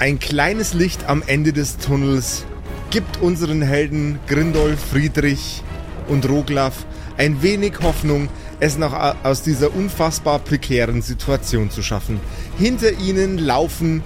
Ein kleines Licht am Ende des Tunnels gibt unseren Helden Grindolf, Friedrich und Roglaf ein wenig Hoffnung, es noch aus dieser unfassbar prekären Situation zu schaffen. Hinter ihnen laufen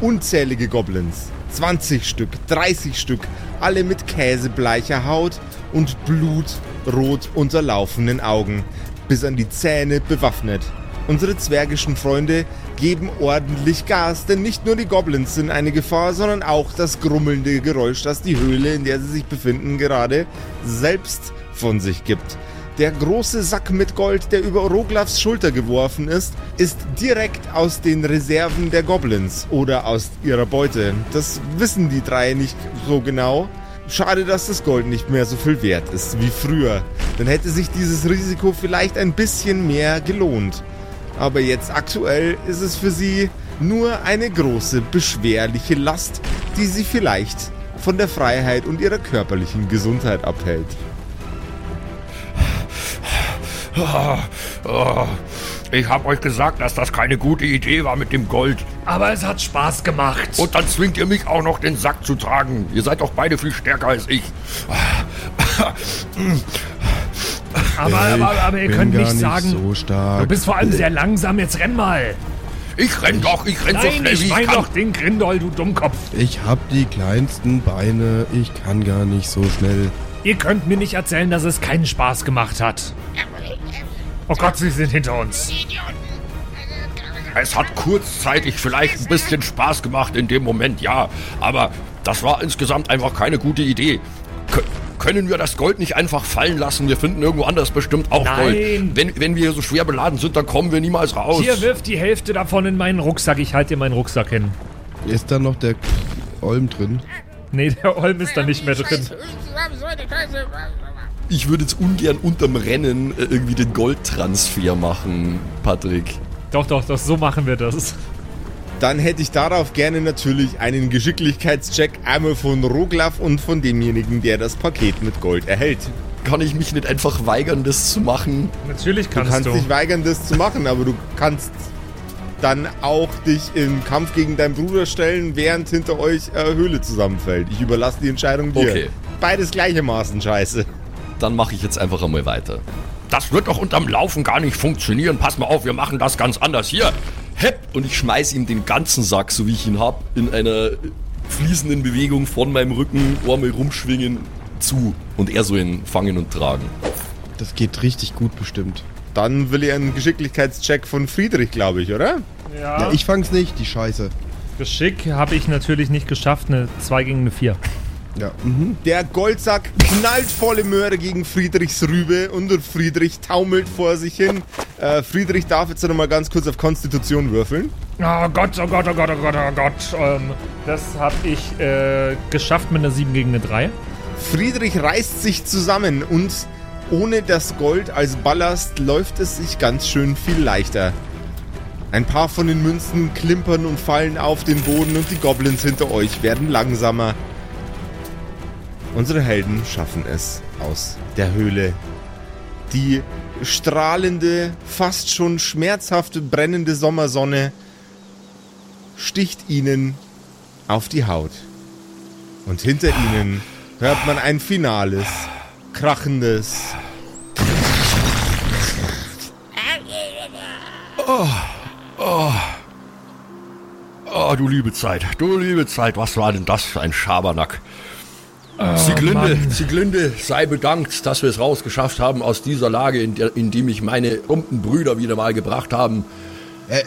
unzählige Goblins. 20 Stück, 30 Stück, alle mit käsebleicher Haut und blutrot unterlaufenden Augen, bis an die Zähne bewaffnet. Unsere zwergischen Freunde geben ordentlich Gas, denn nicht nur die Goblins sind eine Gefahr, sondern auch das grummelnde Geräusch, das die Höhle, in der sie sich befinden, gerade selbst von sich gibt. Der große Sack mit Gold, der über Roglafs Schulter geworfen ist, ist direkt aus den Reserven der Goblins oder aus ihrer Beute. Das wissen die drei nicht so genau. Schade, dass das Gold nicht mehr so viel wert ist wie früher. Dann hätte sich dieses Risiko vielleicht ein bisschen mehr gelohnt. Aber jetzt aktuell ist es für sie nur eine große, beschwerliche Last, die sie vielleicht von der Freiheit und ihrer körperlichen Gesundheit abhält. Ich hab euch gesagt, dass das keine gute Idee war mit dem Gold. Aber es hat Spaß gemacht. Und dann zwingt ihr mich auch noch den Sack zu tragen. Ihr seid doch beide viel stärker als ich. Aber, aber, aber ihr könnt nicht sagen, so stark. du bist vor allem sehr langsam, jetzt renn mal. Ich renn doch, ich renn so Nein, schnell wie ich ich mein kann. doch den Grindol, du Dummkopf. Ich hab die kleinsten Beine, ich kann gar nicht so schnell. Ihr könnt mir nicht erzählen, dass es keinen Spaß gemacht hat. Oh Gott, sie sind hinter uns. Es hat kurzzeitig vielleicht ein bisschen Spaß gemacht in dem Moment, ja. Aber das war insgesamt einfach keine gute Idee. Kö können wir das Gold nicht einfach fallen lassen? Wir finden irgendwo anders bestimmt auch Nein. Gold. Wenn, wenn wir so schwer beladen sind, dann kommen wir niemals raus. Hier, wirf die Hälfte davon in meinen Rucksack. Ich halte dir meinen Rucksack hin. Ist da noch der Olm drin? Nee, der Olm ist da nicht mehr drin. Ich würde jetzt ungern unterm Rennen äh, irgendwie den Goldtransfer machen, Patrick. Doch, doch, doch, so machen wir das. Dann hätte ich darauf gerne natürlich einen Geschicklichkeitscheck einmal von Roglaf und von demjenigen, der das Paket mit Gold erhält. Kann ich mich nicht einfach weigern, das zu machen? Natürlich Du kannst kannst du. dich weigern, das zu machen, aber du kannst dann auch dich im Kampf gegen deinen Bruder stellen, während hinter euch äh, Höhle zusammenfällt. Ich überlasse die Entscheidung dir. Okay. Beides gleichermaßen scheiße. Dann mache ich jetzt einfach einmal weiter. Das wird doch unterm Laufen gar nicht funktionieren. Pass mal auf, wir machen das ganz anders. Hier, hepp! Und ich schmeiß ihm den ganzen Sack, so wie ich ihn hab, in einer fließenden Bewegung von meinem Rücken, einmal rumschwingen, zu. Und er so in Fangen und Tragen. Das geht richtig gut bestimmt. Dann will ich einen Geschicklichkeitscheck von Friedrich, glaube ich, oder? Ja, Ja, ich fang's nicht, die Scheiße. Geschick habe ich natürlich nicht geschafft. Eine 2 gegen eine 4. Ja, mhm. Der Goldsack knallt volle Möhre gegen Friedrichs Rübe und Friedrich taumelt vor sich hin. Äh, Friedrich darf jetzt noch mal ganz kurz auf Konstitution würfeln. Oh Gott, oh Gott, oh Gott, oh Gott, oh Gott. Ähm, das habe ich äh, geschafft mit einer 7 gegen eine 3. Friedrich reißt sich zusammen und ohne das Gold als Ballast läuft es sich ganz schön viel leichter. Ein paar von den Münzen klimpern und fallen auf den Boden und die Goblins hinter euch werden langsamer. Unsere Helden schaffen es aus der Höhle. Die strahlende, fast schon schmerzhafte, brennende Sommersonne sticht ihnen auf die Haut. Und hinter ihnen hört man ein finales, krachendes Oh, du liebe Zeit, du liebe Zeit, was war denn das für ein Schabernack? Sieglinde, Sieglinde, sei bedankt, dass wir es rausgeschafft haben aus dieser Lage, in, der, in die mich meine rumpen Brüder wieder mal gebracht haben. Äh,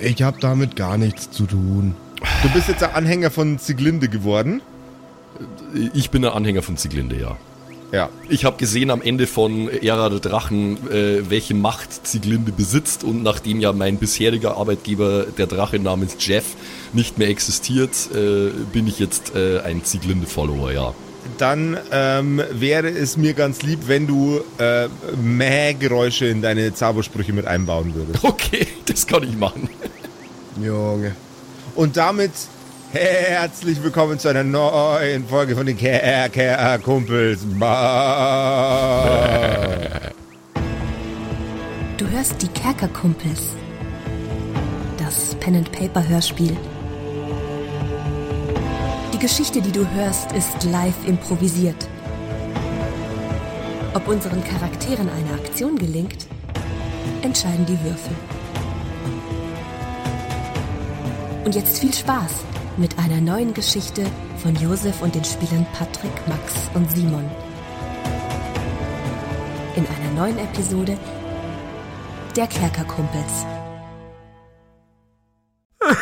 ich hab damit gar nichts zu tun. Du bist jetzt ein Anhänger von Zieglinde geworden. Ich bin ein Anhänger von Sieglinde, ja. Ja. Ich habe gesehen am Ende von Ära der Drachen, äh, welche Macht Sieglinde besitzt und nachdem ja mein bisheriger Arbeitgeber, der Drache namens Jeff, nicht mehr existiert, äh, bin ich jetzt äh, ein Sieglinde-Follower, ja. Dann ähm, wäre es mir ganz lieb, wenn du äh, Mäh-Geräusche in deine Zaubersprüche mit einbauen würdest. Okay, das kann ich machen. Junge. Und damit herzlich willkommen zu einer neuen Folge von den Kerker-Kumpels. Du hörst die Kerkerkumpels. Das Pen and Paper Hörspiel. Die Geschichte, die du hörst, ist live improvisiert. Ob unseren Charakteren eine Aktion gelingt, entscheiden die Würfel. Und jetzt viel Spaß mit einer neuen Geschichte von Josef und den Spielern Patrick, Max und Simon. In einer neuen Episode der Kerkerkumpels.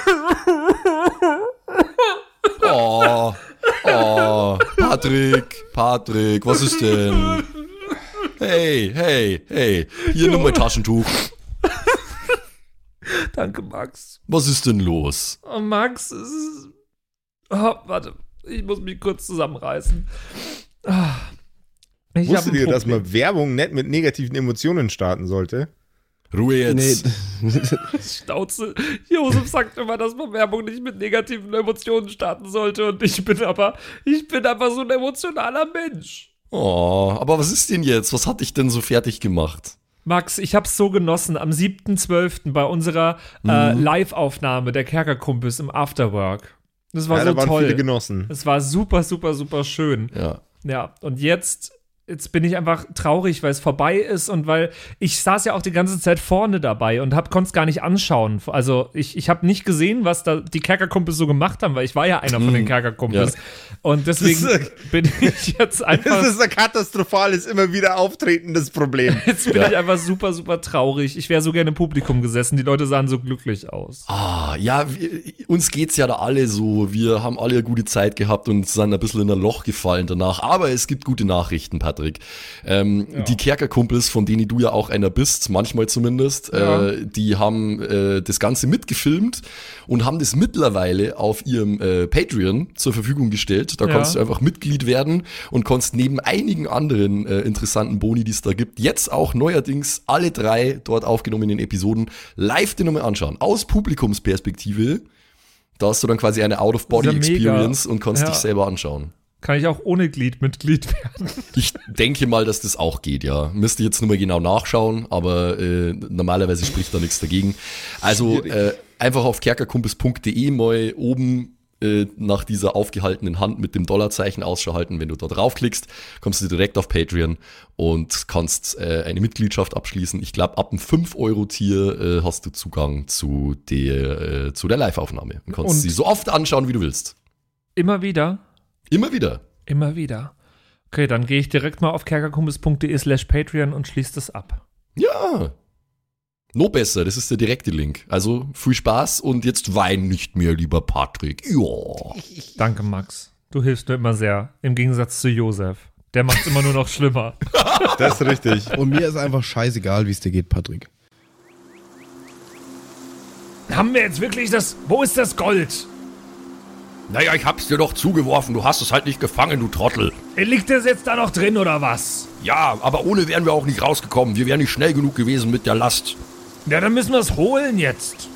Oh, oh, Patrick, Patrick, was ist denn? Hey, hey, hey, hier nimm mein Taschentuch. Danke, Max. Was ist denn los? Oh, Max, es ist. Oh, warte, ich muss mich kurz zusammenreißen. Ah. Ich Wusstet ihr, dass man Werbung nicht mit negativen Emotionen starten sollte? Ruhe jetzt. Stauze. Josef sagt immer, dass man Werbung nicht mit negativen Emotionen starten sollte und ich bin aber, ich bin aber so ein emotionaler Mensch. Oh, aber was ist denn jetzt? Was hat dich denn so fertig gemacht? Max, ich hab's so genossen am 7.12. bei unserer äh, Mhm. Live-Aufnahme der Kerkerkumpels im Afterwork. Das war ja, so da waren toll. viele Genossen. Es war super, super, super schön. Ja. Ja, und jetzt, jetzt bin ich einfach traurig, weil es vorbei ist und weil ich saß ja auch die ganze Zeit vorne dabei und hab, konnte es gar nicht anschauen. Also ich, ich habe nicht gesehen, was da die Kerkerkumpels so gemacht haben, weil ich war ja einer von den Kerkerkumpels. Und deswegen Das bin ich jetzt einfach. Das ist ein katastrophales, immer wieder auftretendes Problem. Jetzt bin ich einfach super, super traurig. Ich wäre so gerne im Publikum gesessen. Die Leute sahen so glücklich aus. Ah, ja, wir, uns geht's ja da alle so. Wir haben alle eine gute Zeit gehabt und sind ein bisschen in ein Loch gefallen danach. Aber es gibt gute Nachrichten, Patrick. Ähm, Die Kerkerkumpels, von denen du ja auch einer bist, manchmal zumindest, Ja. äh, die haben äh, das Ganze mitgefilmt und haben das mittlerweile auf ihrem äh, Patreon zur Verfügung gestellt. Da Ja. kannst du einfach Mitglied werden und kannst neben einigen anderen äh, interessanten Boni, die es da gibt, jetzt auch neuerdings alle drei dort aufgenommenen Episoden live dir nochmal anschauen. Aus Publikumsperspektive. Da hast du dann quasi eine ja Out-of-Body-Experience und kannst Ja. dich selber anschauen. Kann ich auch ohne Glied Mitglied werden? Ich denke mal, dass das auch geht, ja. Müsste jetzt nur mal genau nachschauen, aber äh, normalerweise spricht da nichts dagegen. Also äh, einfach auf kerkerkumpels.de mal oben äh, nach dieser aufgehaltenen Hand mit dem Dollarzeichen Ausschau halten. Wenn du da draufklickst, kommst du direkt auf Patreon und kannst äh, eine Mitgliedschaft abschließen. Ich glaube, ab einem 5-Euro-Tier äh, hast du Zugang zu der, äh, zu der Live-Aufnahme und kannst Und- sie so oft anschauen, wie du willst. Immer wieder. Immer wieder. Immer wieder. Okay, dann gehe ich direkt mal auf kerkerkumpels.de slash Patreon und schließe das ab. Ja. No besser, das ist der direkte Link. Also viel Spaß und jetzt wein nicht mehr, lieber Patrick. Ja. Danke, Max. Du hilfst mir immer sehr. Im Gegensatz zu Josef. Der macht es immer nur noch schlimmer. Das ist richtig. Und mir ist einfach scheißegal, wie es dir geht, Patrick. Haben wir jetzt wirklich das. Wo ist das Gold? Naja, ich hab's dir doch zugeworfen, du hast es halt nicht gefangen, du Trottel. Liegt das jetzt da noch drin oder was? Ja, aber ohne wären wir auch nicht rausgekommen. Wir wären nicht schnell genug gewesen mit der Last. Ja, dann müssen wir es holen jetzt.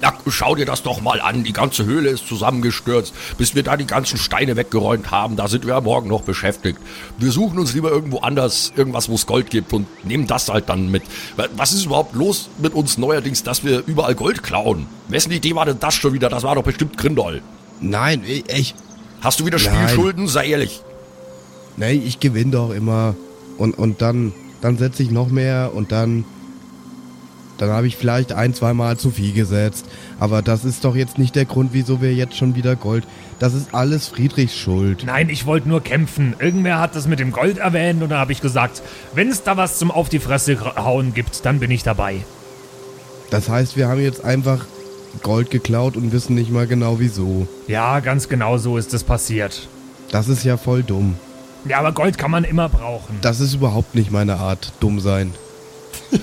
Na, schau dir das doch mal an. Die ganze Höhle ist zusammengestürzt. Bis wir da die ganzen Steine weggeräumt haben, da sind wir ja morgen noch beschäftigt. Wir suchen uns lieber irgendwo anders, irgendwas, wo es Gold gibt und nehmen das halt dann mit. Wa- Was ist überhaupt los mit uns neuerdings, dass wir überall Gold klauen? Wessen Idee war denn das schon wieder? Das war doch bestimmt Grindol. Nein, ich, Hast du wieder Nein. Spielschulden? Sei ehrlich. nee, ich gewinne doch immer. Und, und dann, dann setze ich noch mehr und dann, dann habe ich vielleicht ein, zweimal zu viel gesetzt. Aber das ist doch jetzt nicht der Grund, wieso wir jetzt schon wieder Gold. Das ist alles Friedrichs Schuld. Nein, ich wollte nur kämpfen. Irgendwer hat das mit dem Gold erwähnt und da habe ich gesagt, wenn es da was zum Auf die Fresse hauen gibt, dann bin ich dabei. Das heißt, wir haben jetzt einfach Gold geklaut und wissen nicht mal genau wieso. Ja, ganz genau so ist es passiert. Das ist ja voll dumm. Ja, aber Gold kann man immer brauchen. Das ist überhaupt nicht meine Art, dumm sein.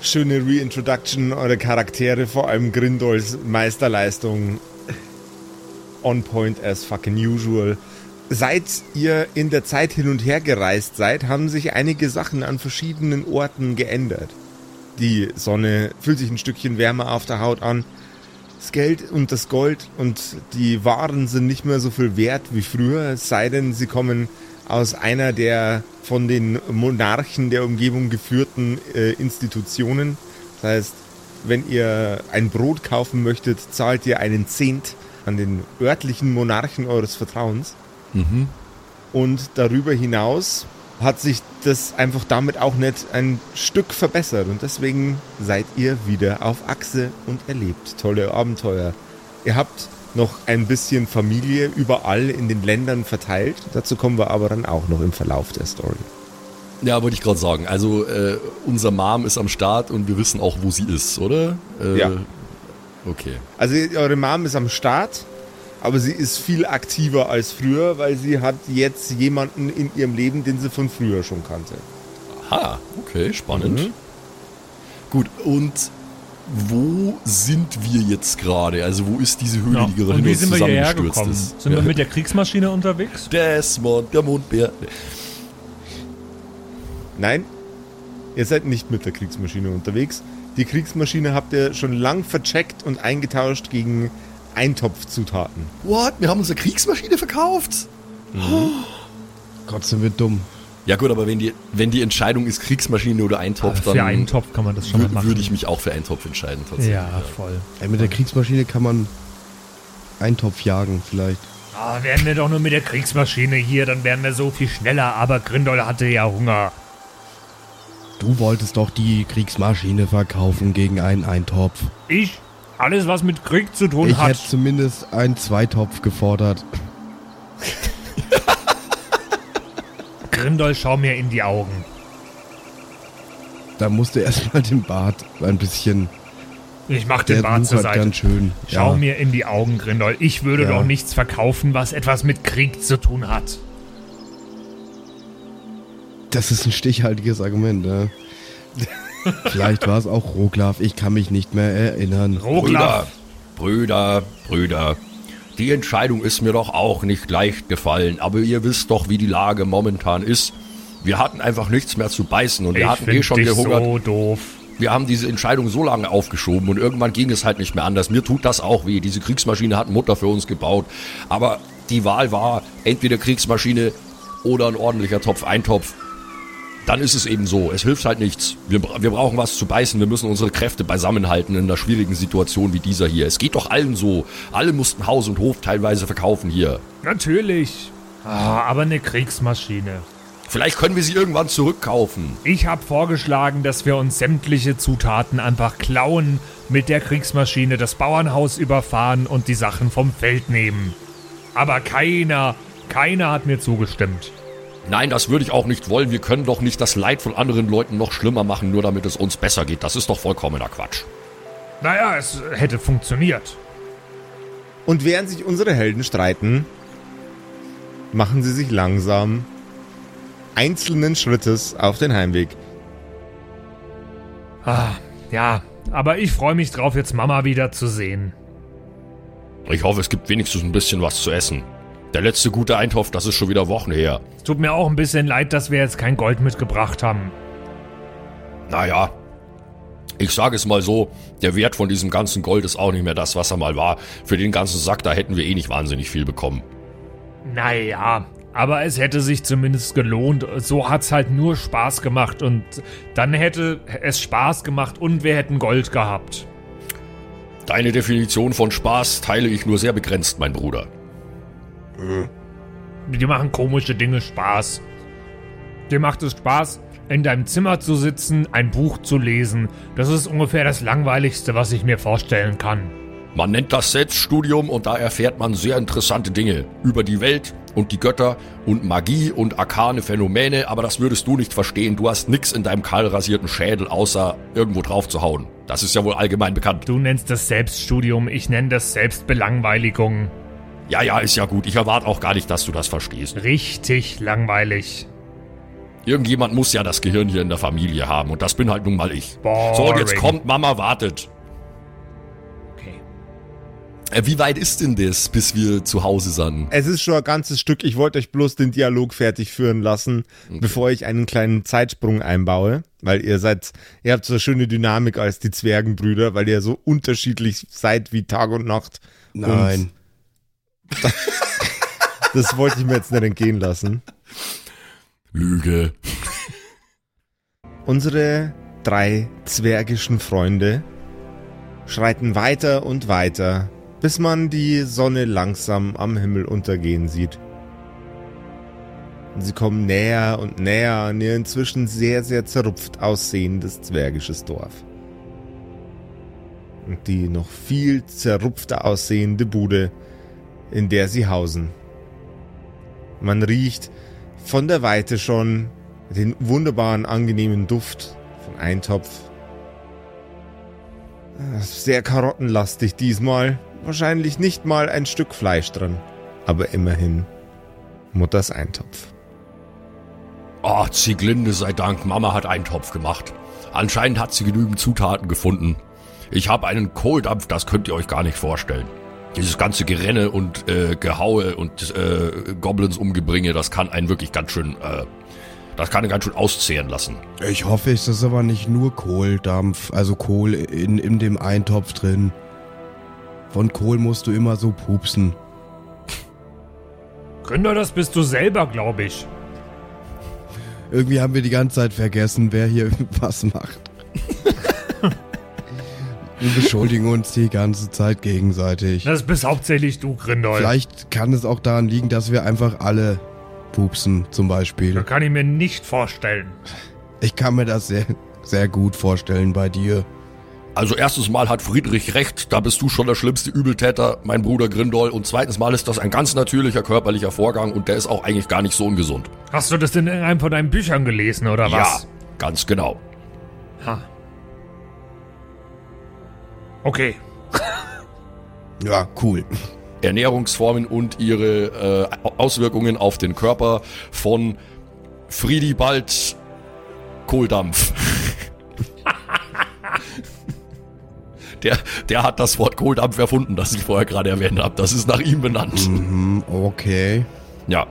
Schöne Reintroduction eurer Charaktere, vor allem Grindols Meisterleistung. On point as fucking usual. Seit ihr in der Zeit hin und her gereist seid, haben sich einige Sachen an verschiedenen Orten geändert. Die Sonne fühlt sich ein Stückchen wärmer auf der Haut an. Das Geld und das Gold und die Waren sind nicht mehr so viel wert wie früher, es sei denn, sie kommen aus einer der von den Monarchen der Umgebung geführten äh, Institutionen. Das heißt, wenn ihr ein Brot kaufen möchtet, zahlt ihr einen Zehnt an den örtlichen Monarchen eures Vertrauens. Mhm. Und darüber hinaus hat sich das einfach damit auch nicht ein Stück verbessert. Und deswegen seid ihr wieder auf Achse und erlebt tolle Abenteuer. Ihr habt noch ein bisschen Familie überall in den Ländern verteilt. Dazu kommen wir aber dann auch noch im Verlauf der Story. Ja, wollte ich gerade sagen. Also äh, unser Mom ist am Start und wir wissen auch, wo sie ist, oder? Äh, Ja. Okay. Also eure Mom ist am Start, aber sie ist viel aktiver als früher, weil sie hat jetzt jemanden in ihrem Leben, den sie von früher schon kannte. Aha, okay, spannend. Mhm. Gut, und wo sind wir jetzt gerade? Also wo ist diese Höhle, Ja. die gerade Und in wie sind wir hierher gekommen? ist? Sind Ja. wir mit der Kriegsmaschine unterwegs? Desmond, der Mondbär. Nein, ihr seid nicht mit der Kriegsmaschine unterwegs. Die Kriegsmaschine habt ihr schon lang vercheckt und eingetauscht gegen Eintopfzutaten. What? Wir haben unsere Kriegsmaschine verkauft? Gott, sind wir dumm. Ja gut, aber wenn die, wenn die Entscheidung ist Kriegsmaschine oder Eintopf, dann Für einen Topf kann man das schon mal machen. würde ich mich auch für Eintopf entscheiden tatsächlich. Ja, voll. Ey, mit der Kriegsmaschine kann man Eintopf jagen vielleicht. Ah, wären wir doch nur mit der Kriegsmaschine hier, dann wären wir so viel schneller. Aber Grindol hatte ja Hunger. Du wolltest doch die Kriegsmaschine verkaufen gegen einen Eintopf. Ich? Alles, was mit Krieg zu tun Ich hat. hätte zumindest einen Zweitopf gefordert. Grindol, schau mir in die Augen. Da musste erstmal den Bart ein bisschen. Ich mach den Bart zur Seite. ganz schön. Schau ja. mir in die Augen, Grindol. Ich würde Ja. doch nichts verkaufen, was etwas mit Krieg zu tun hat. Das ist ein stichhaltiges Argument, ne? Vielleicht war es auch Roglaf, ich kann mich nicht mehr erinnern. Brüder, Roglaf. Brüder, Brüder. Die Entscheidung ist mir doch auch nicht leicht gefallen, aber ihr wisst doch, wie die Lage momentan ist. Wir hatten einfach nichts mehr zu beißen und wir Ich hatten eh schon dich gehungert. so doof. Wir haben diese Entscheidung so lange aufgeschoben und irgendwann ging es halt nicht mehr anders. Mir tut das auch weh. Diese Kriegsmaschine hat Mutter für uns gebaut. Aber die Wahl war entweder Kriegsmaschine oder ein ordentlicher Topf, Eintopf. Dann ist es eben so. Es hilft halt nichts. Wir, wir brauchen was zu beißen. Wir müssen unsere Kräfte beisammenhalten in einer schwierigen Situation wie dieser hier. Es geht doch allen so. Alle mussten Haus und Hof teilweise verkaufen hier. Natürlich. Ah, aber eine Kriegsmaschine. Vielleicht können wir sie irgendwann zurückkaufen. Ich habe vorgeschlagen, dass wir uns sämtliche Zutaten einfach klauen, mit der Kriegsmaschine das Bauernhaus überfahren und die Sachen vom Feld nehmen. Aber keiner, keiner hat mir zugestimmt. Nein, das würde ich auch nicht wollen. Wir können doch nicht das Leid von anderen Leuten noch schlimmer machen, nur damit es uns besser geht. Das ist doch vollkommener Quatsch. Naja, es hätte funktioniert. Und während sich unsere Helden streiten, machen sie sich langsam einzelnen Schrittes auf den Heimweg. Ah, ja, aber ich freue mich drauf, jetzt Mama wiederzusehen. Ich hoffe, es gibt wenigstens ein bisschen was zu essen. Der letzte gute Eintopf, das ist schon wieder Wochen her. Es tut mir auch ein bisschen leid, dass wir jetzt kein Gold mitgebracht haben. Naja, ich sage es mal so, der Wert von diesem ganzen Gold ist auch nicht mehr das, was er mal war. Für den ganzen Sack, da hätten wir eh nicht wahnsinnig viel bekommen. Naja, aber es hätte sich zumindest gelohnt. So hat's halt nur Spaß gemacht und dann hätte es Spaß gemacht und wir hätten Gold gehabt. Deine Definition von Spaß teile ich nur sehr begrenzt, mein Bruder. Die machen komische Dinge Spaß. Dir macht es Spaß, in deinem Zimmer zu sitzen, ein Buch zu lesen. Das ist ungefähr das Langweiligste, was ich mir vorstellen kann. Man nennt das Selbststudium und da erfährt man sehr interessante Dinge über die Welt und die Götter und Magie und arkane Phänomene, aber das würdest du nicht verstehen. Du hast nix in deinem kahlrasierten Schädel, außer irgendwo drauf zu hauen. Das ist ja wohl allgemein bekannt. Du nennst das Selbststudium, ich nenne das Selbstbelangweiligung. Ja, ja, ist ja gut. Ich erwarte auch gar nicht, dass du das verstehst. Richtig langweilig. Irgendjemand muss ja das Gehirn hier in der Familie haben und das bin halt nun mal ich. Boring. So, und jetzt kommt Mama, wartet. Okay. Äh, Wie weit ist denn das, bis wir zu Hause sind? Es ist schon ein ganzes Stück. Ich wollte euch bloß den Dialog fertig führen lassen, bevor ich einen kleinen Zeitsprung einbaue. Weil ihr seid, ihr habt so eine schöne Dynamik als die Zwergenbrüder, weil ihr so unterschiedlich seid wie Tag und Nacht. Nein. Das wollte ich mir jetzt nicht entgehen lassen. Lüge. Unsere drei zwergischen Freunde schreiten weiter und weiter bis man die Sonne langsam am Himmel untergehen sieht. Und sie kommen näher und näher an ihr inzwischen sehr, sehr zerrupft aussehendes zwergisches Dorf. Und die noch viel zerrupfter aussehende Bude, in der sie hausen. Man riecht von der Weite schon den wunderbaren, angenehmen Duft von Eintopf. Sehr karottenlastig diesmal. Wahrscheinlich nicht mal ein Stück Fleisch drin. Aber immerhin Mutters Eintopf. Oh, Zieglinde sei Dank, Mama hat Eintopf gemacht. Anscheinend hat sie genügend Zutaten gefunden. Ich habe einen Kohldampf, das könnt ihr euch gar nicht vorstellen. Dieses ganze Gerenne und äh, Gehaue und äh, Goblins umgebringe, das kann einen wirklich ganz schön, äh, das kann einen ganz schön auszehren lassen. Ich hoffe, es ist aber nicht nur Kohldampf, also Kohl in, in dem Eintopf drin. Von Kohl musst du immer so pupsen. Gründer, das bist du selber, glaube ich. Irgendwie haben wir die ganze Zeit vergessen, wer hier was macht. wir beschuldigen uns die ganze Zeit gegenseitig. Das bist hauptsächlich du, Grindol. Vielleicht kann es auch daran liegen, dass wir einfach alle pupsen, zum Beispiel. Das kann ich mir nicht vorstellen. Ich kann mir das sehr, sehr gut vorstellen bei dir. Also erstes Mal hat Friedrich recht, da bist du schon der schlimmste Übeltäter, mein Bruder Grindol. Und zweitens Mal ist das ein ganz natürlicher körperlicher Vorgang und der ist auch eigentlich gar nicht so ungesund. Hast du das denn in einem von deinen Büchern gelesen, oder was? Ja, ganz genau. Ha. Okay. Ja, cool. Ernährungsformen und ihre äh, Auswirkungen auf den Körper von Friedibald Kohldampf. Der, der hat das Wort Kohldampf erfunden, das ich vorher gerade erwähnt habe. Das ist nach ihm benannt. Mhm, okay. Ja.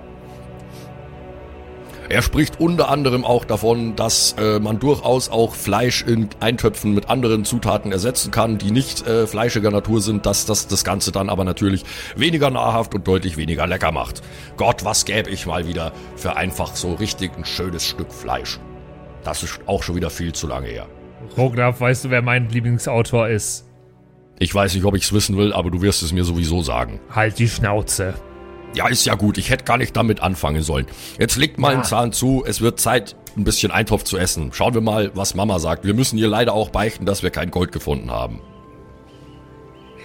Er spricht unter anderem auch davon, dass äh, man durchaus auch Fleisch in Eintöpfen mit anderen Zutaten ersetzen kann, die nicht äh, fleischiger Natur sind, dass das das Ganze dann aber natürlich weniger nahrhaft und deutlich weniger lecker macht. Gott, was gäbe ich mal wieder für einfach so richtig ein schönes Stück Fleisch. Das ist auch schon wieder viel zu lange her. Rograf, weißt du, wer mein Lieblingsautor ist? Ich weiß nicht, ob ich's wissen will, aber du wirst es mir sowieso sagen. Halt die Schnauze. Ja, ist ja gut. Ich hätte gar nicht damit anfangen sollen. Jetzt legt mal Ja. einen Zahn zu. Es wird Zeit, ein bisschen Eintopf zu essen. Schauen wir mal, was Mama sagt. Wir müssen ihr leider auch beichten, dass wir kein Gold gefunden haben.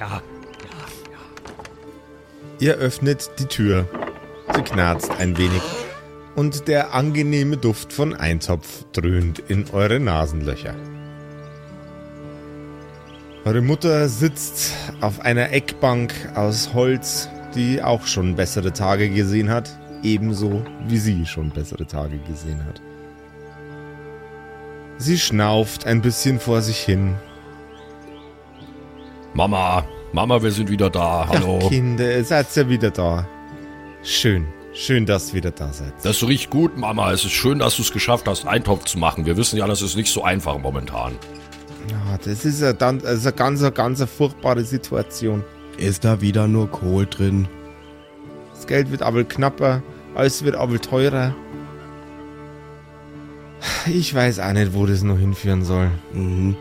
Ja. Ihr öffnet die Tür. Sie knarzt ein wenig. Und der angenehme Duft von Eintopf dröhnt in eure Nasenlöcher. Eure Mutter sitzt auf einer Eckbank aus Holz, die auch schon bessere Tage gesehen hat, ebenso wie sie schon bessere Tage gesehen hat. Sie schnauft ein bisschen vor sich hin. Mama, Mama, wir sind wieder da. Hallo. Ach, Kinder, ihr seid ja wieder da. Schön, schön, dass ihr wieder da seid. Das riecht gut, Mama. Es ist schön, dass du es geschafft hast, Eintopf zu machen. Wir wissen ja, das ist nicht so einfach momentan. Ja, das ist ja dann das ist eine ganz, ganz furchtbare Situation. Ist da wieder nur Kohl drin? Das Geld wird aber knapper, alles wird aber teurer. Ich weiß auch nicht, wo das noch hinführen soll. Mhm.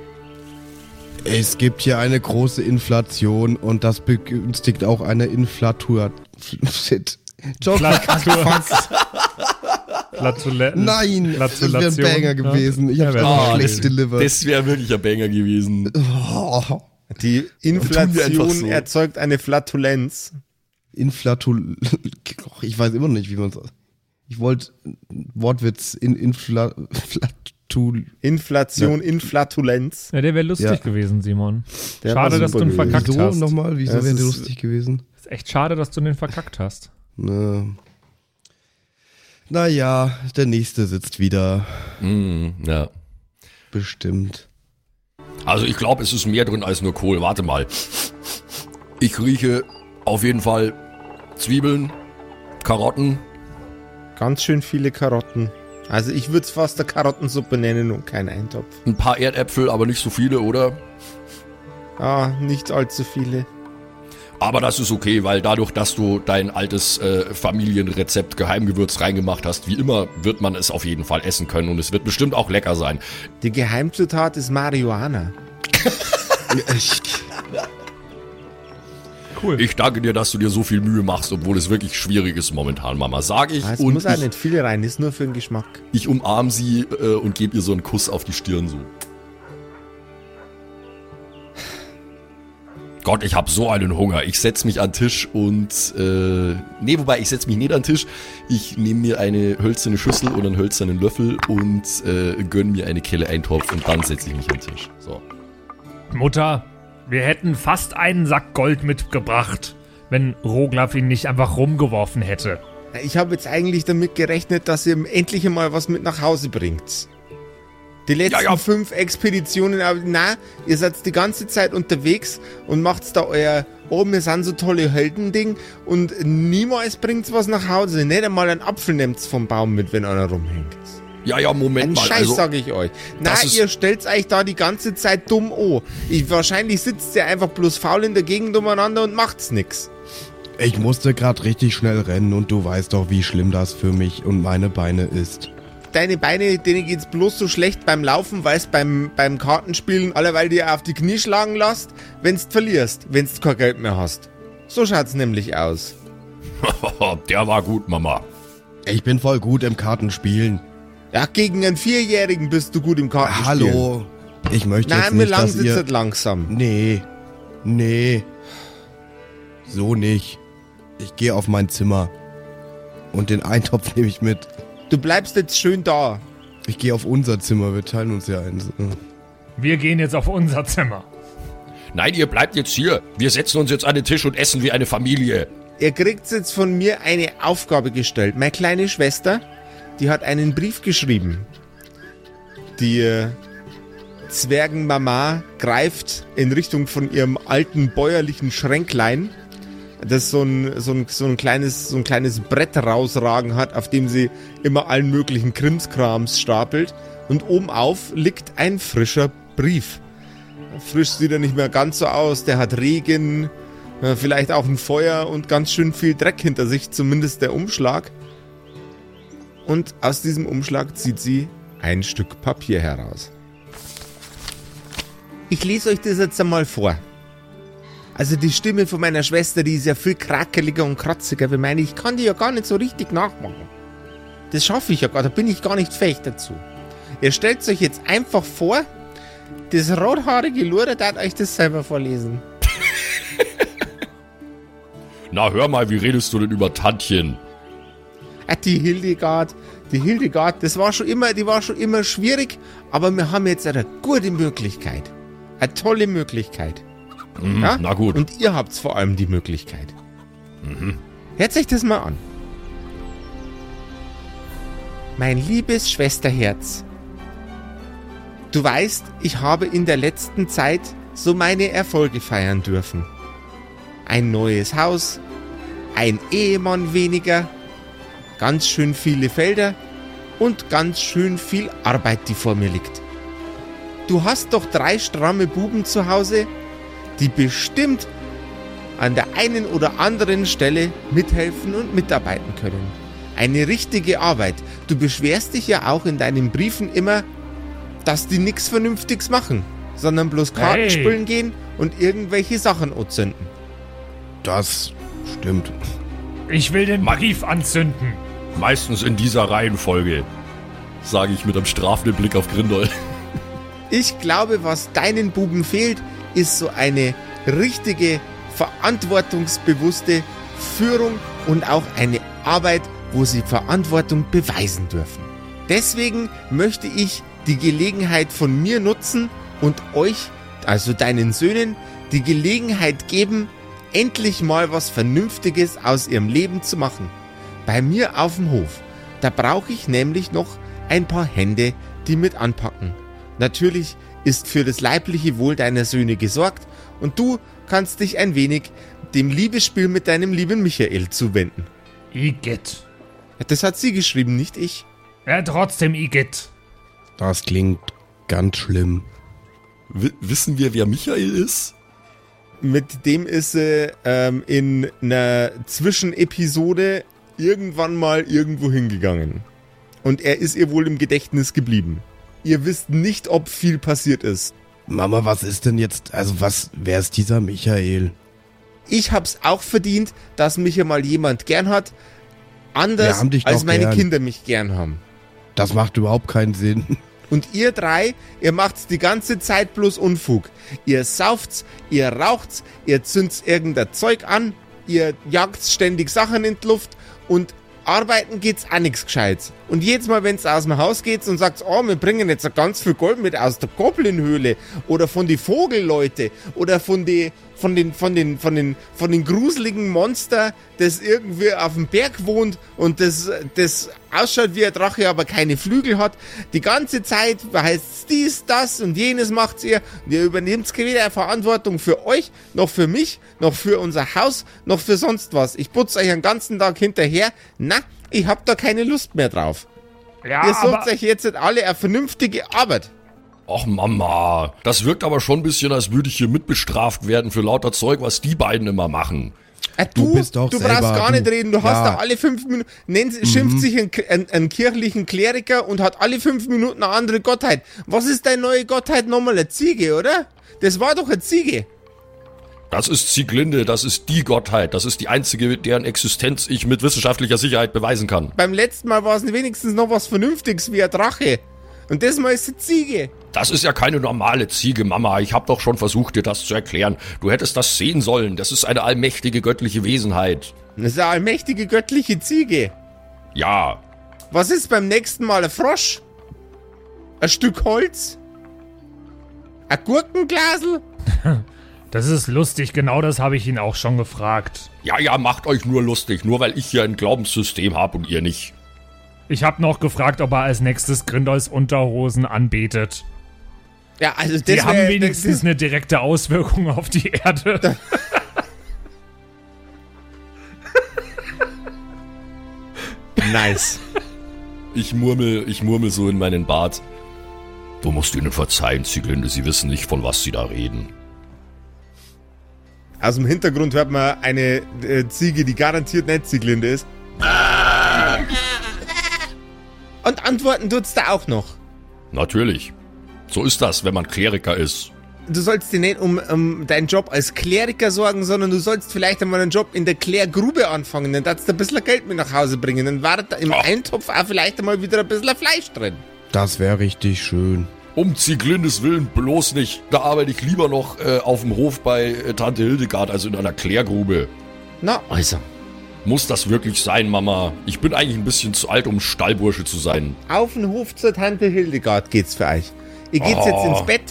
Es gibt hier eine große Inflation und das begünstigt auch eine Inflatur. Shit. Joke. Flatulenzen. Nein, das wäre ein. Banger gewesen. Ich Ja, habe das auch schlecht delivered. Das wäre wirklich ein Banger gewesen. Oh, Die Inflation so. erzeugt eine Flatulenz. Inflatul. Ich weiß immer noch nicht, wie man es. Ich wollte Wortwitz in Infla. Flatul. Inflation, Inflatulenz. Ja, der wäre lustig Ja. gewesen, Simon. Der schade, dass du ihn gewesen. verkackt Wieso hast. nochmal? Wieso Das wäre der ist- lustig gewesen? Ist echt schade, dass du den verkackt hast. Ne. Naja, der nächste sitzt wieder. Mm, ja. Bestimmt. Also ich glaube, es ist mehr drin als nur Kohl. Warte mal. Ich rieche auf jeden Fall Zwiebeln, Karotten. Ganz schön viele Karotten. Also ich würde es fast eine Karottensuppe nennen und kein Eintopf. Ein paar Erdäpfel, aber nicht so viele, oder? Ah, nicht allzu viele. Aber das ist okay, weil dadurch, dass du dein altes äh, Familienrezept Geheimgewürz reingemacht hast, wie immer, wird man es auf jeden Fall essen können und es wird bestimmt auch lecker sein. Die Geheimzutat ist Marihuana. Cool. Ich danke dir, dass du dir so viel Mühe machst, obwohl es wirklich schwierig ist momentan, Mama. Sag ich. Es und muss auch ich, nicht viel rein, ist nur für den Geschmack. ich umarm sie äh, und gebe ihr so einen Kuss auf die Stirn so. Gott, ich habe so einen Hunger. Ich setz mich an den Tisch und äh, nee, wobei ich setz mich nicht an den Tisch. Ich nehme mir eine hölzerne Schüssel und einen hölzernen Löffel und äh, gönn mir eine Kelle Eintopf und dann setze ich mich an den Tisch. So. Mutter, wir hätten fast einen Sack Gold mitgebracht, wenn Roglaf ihn nicht einfach rumgeworfen hätte. Ich habe jetzt eigentlich damit gerechnet, dass ihr endlich mal was mit nach Hause bringt. Die letzten Ja, ja. fünf Expeditionen, aber na, ihr seid die ganze Zeit unterwegs und macht's da euer, oh, wir sind so tolle Heldending und niemals bringt's was nach Hause. Nicht einmal einen Apfel nehmt's vom Baum mit, wenn einer rumhängt. Ja, ja, Moment Ein mal. Scheiß, also, sag ich euch. Na, ihr stellt euch da die ganze Zeit dumm an. Ich, wahrscheinlich sitzt ihr einfach bloß faul in der Gegend umeinander und macht's nix. Ich musste gerade richtig schnell rennen und du weißt doch, wie schlimm das für mich und meine Beine ist. Deine Beine, denen geht's bloß so schlecht beim Laufen, weil's beim, beim Kartenspielen allerweil dir auf die Knie schlagen lässt, wenn's verlierst, wenn's kein Geld mehr hast. So schaut's nämlich aus. der war gut, Mama. Ich bin voll gut im Kartenspielen. Ja, gegen einen Vierjährigen bist du gut im Kartenspielen. Hallo. Ich möchte jetzt Nein, mir nicht, lang dass sitzt ihr... es langsam. Nee. Nee. So nicht. Ich gehe auf mein Zimmer. Und den Eintopf nehme ich mit. Du bleibst jetzt schön da. Ich gehe auf unser Zimmer, wir teilen uns ja eins. Wir gehen jetzt auf unser Zimmer. Nein, ihr bleibt jetzt hier. Wir setzen uns jetzt an den Tisch und essen wie eine Familie. Ihr kriegt jetzt von mir eine Aufgabe gestellt. Meine kleine Schwester, die hat einen Brief geschrieben. Die äh, Zwergenmama greift in Richtung von ihrem alten bäuerlichen Schränklein, das so ein, so ein, so ein, kleines, so ein kleines Brett rausragen hat, auf dem sie immer allen möglichen Krimskrams stapelt. Und oben auf liegt ein frischer Brief. Frisch sieht er nicht mehr ganz so aus, der hat Regen, äh, vielleicht auch ein Feuer und ganz schön viel Dreck hinter sich, zumindest der Umschlag. Und aus diesem Umschlag zieht sie ein Stück Papier heraus. Ich lese euch das jetzt einmal vor. Also die Stimme von meiner Schwester, die ist ja viel krakeliger und kratziger wie meine. Ich kann die ja gar nicht so richtig nachmachen. Das schaffe ich ja gar, da bin ich gar nicht fähig dazu. Ihr stellt euch jetzt einfach vor, das rothaarige Lura darf euch das selber vorlesen. Na, hör mal, wie redest du denn über Tantchen? Ah, die Hildegard, die Hildegard, das war schon immer, die war schon immer schwierig, aber wir haben jetzt eine gute Möglichkeit. Eine tolle Möglichkeit. Hm, Ja? Na gut. Und ihr habt vor allem die Möglichkeit. Hört sich das mal an. Mein liebes Schwesterherz, du weißt, ich habe in der letzten Zeit so meine Erfolge feiern dürfen. Ein neues Haus, ein Ehemann weniger, ganz schön viele Felder und ganz schön viel Arbeit, die vor mir liegt. Du hast doch drei stramme Buben zu Hause, die bestimmt an der einen oder anderen Stelle mithelfen und mitarbeiten können. Eine richtige Arbeit. Du beschwerst dich ja auch in deinen Briefen immer, dass die nichts Vernünftiges machen, sondern bloß Karten Hey. spielen gehen und irgendwelche Sachen anzünden. Das stimmt. Ich will den. Brief anzünden. Meistens in dieser Reihenfolge. Sage ich mit einem strafenden Blick auf Grindol. Ich glaube, was deinen Buben fehlt, ist so eine richtige, verantwortungsbewusste Führung und auch eine Arbeit, wo sie Verantwortung beweisen dürfen. Deswegen möchte ich die Gelegenheit von mir nutzen und euch, also deinen Söhnen, die Gelegenheit geben, endlich mal was Vernünftiges aus ihrem Leben zu machen. Bei mir auf dem Hof. Da brauche ich nämlich noch ein paar Hände, die mit anpacken. Natürlich ist für das leibliche Wohl deiner Söhne gesorgt und du kannst dich ein wenig dem Liebesspiel mit deinem lieben Michael zuwenden. Igitt. Das hat sie geschrieben, nicht ich. Ja, trotzdem Igitt. Das klingt ganz schlimm. W wissen wir, wer Michael ist? Mit dem ist sie ähm, in einer Zwischenepisode irgendwann mal irgendwo hingegangen. Und er ist ihr wohl im Gedächtnis geblieben. Ihr wisst nicht, ob viel passiert ist. Mama, was ist denn jetzt, also was, wer ist dieser Michael? Ich hab's auch verdient, dass mich ja mal jemand gern hat. Anders als meine gern. Kinder mich gern haben. Das macht überhaupt keinen Sinn. Und ihr drei, ihr macht's die ganze Zeit bloß Unfug. Ihr sauft's, ihr raucht's, ihr zündt's irgendein Zeug an, ihr jagt's ständig Sachen in die Luft und arbeiten geht's auch nix Gescheites. Und jedes Mal, wenn's aus dem Haus geht und sagt, oh, wir bringen jetzt ganz viel Gold mit aus der Goblinhöhle oder von die Vogelleute oder von die von den, von den, von den, von den gruseligen Monster, das irgendwie auf dem Berg wohnt und das, das ausschaut wie ein Drache, aber keine Flügel hat. Die ganze Zeit heißt dies, das und jenes macht ihr. Und ihr übernehmt weder Verantwortung für euch, noch für mich, noch für unser Haus, noch für sonst was. Ich putze euch den ganzen Tag hinterher. Na, ich hab da keine Lust mehr drauf. Ja, ihr sucht euch jetzt alle eine vernünftige Arbeit. Och Mama, das wirkt aber schon ein bisschen, als würde ich hier mitbestraft werden für lauter Zeug, was die beiden immer machen. Äh, Du bist doch du selber, brauchst gar du- nicht reden, du hast Ja. da alle fünf Minuten, nennt, schimpft sich einen, einen, einen kirchlichen Kleriker und hat alle fünf Minuten eine andere Gottheit. Was ist deine neue Gottheit nochmal? Eine Ziege, oder? Das war doch eine Ziege. Das ist Sieglinde, das ist die Gottheit, das ist die einzige, deren Existenz ich mit wissenschaftlicher Sicherheit beweisen kann. Beim letzten Mal war es wenigstens noch was Vernünftiges wie ein Drache. Und das Mal ist eine Ziege. Das ist ja keine normale Ziege, Mama. Ich habe doch schon versucht, dir das zu erklären. Du hättest das sehen sollen. Das ist eine allmächtige göttliche Wesenheit. Das ist eine allmächtige göttliche Ziege. Ja, Was ist beim nächsten Mal ein Frosch? Ein Stück Holz? Ein Gurkenglasel? das ist lustig, genau das habe ich ihn auch schon gefragt. ja, ja, macht euch nur lustig, nur weil ich hier ein Glaubenssystem habe und ihr nicht. Ich habe noch gefragt, ob er als nächstes Grindols Unterhosen anbetet. Ja, also das Die haben wär- wenigstens das- eine direkte Auswirkung auf die Erde. Nice. Ich murmel, ich murmel so in meinen Bart. Du musst ihnen verzeihen, Sieglinde, sie wissen nicht, von was sie da reden. Aus dem Hintergrund hört man eine äh, Ziege, die garantiert nicht Zieglinde ist. Und antworten tut's da auch noch. Natürlich. So ist das, wenn man Kleriker ist. Du sollst dir nicht um, um deinen Job als Kleriker sorgen, sondern du sollst vielleicht einmal einen Job in der Klärgrube anfangen. Dann darfst du ein bisschen Geld mit nach Hause bringen. Dann war da im Ach. Eintopf auch vielleicht einmal wieder ein bisschen Fleisch drin. Das wäre richtig schön. Um Zieglindes Willen bloß nicht. Da arbeite ich lieber noch äh, auf dem Hof bei äh, Tante Hildegard, also in einer Klärgrube. Na, also. Muss das wirklich sein, Mama? Ich bin eigentlich ein bisschen zu alt, um Stallbursche zu sein. Auf den Hof zur Tante Hildegard geht's für euch. Ihr geht's jetzt Oh. ins Bett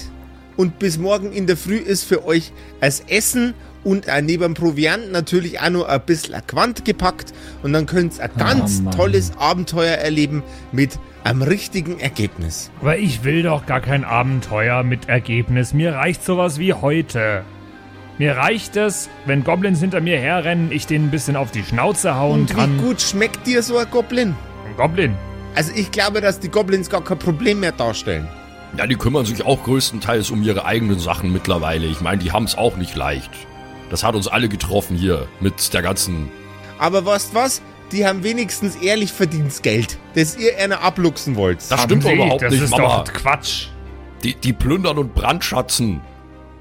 und bis morgen in der Früh ist für euch als Essen und auch neben dem Proviant natürlich auch noch ein bisschen Quant gepackt und dann könnt ihr ein ganz Mann. tolles Abenteuer erleben mit einem richtigen Ergebnis. Aber ich will doch gar kein Abenteuer mit Ergebnis. Mir reicht sowas wie heute. Mir reicht es, wenn Goblins hinter mir herrennen, ich denen ein bisschen auf die Schnauze hauen Und wie kann. gut schmeckt dir so ein Goblin? Ein Goblin. Also ich glaube, dass die Goblins gar kein Problem mehr darstellen. Ja, die kümmern sich auch größtenteils um ihre eigenen Sachen mittlerweile. Ich meine, die haben's auch nicht leicht. Das hat uns alle getroffen hier mit der ganzen... Aber weißt was? Die haben wenigstens ehrlich verdientes Geld, das ihr einer abluchsen wollt. Das stimmt doch Haben Sie, überhaupt das nicht, ist Mama. doch Quatsch. Die, die plündern und brandschatzen.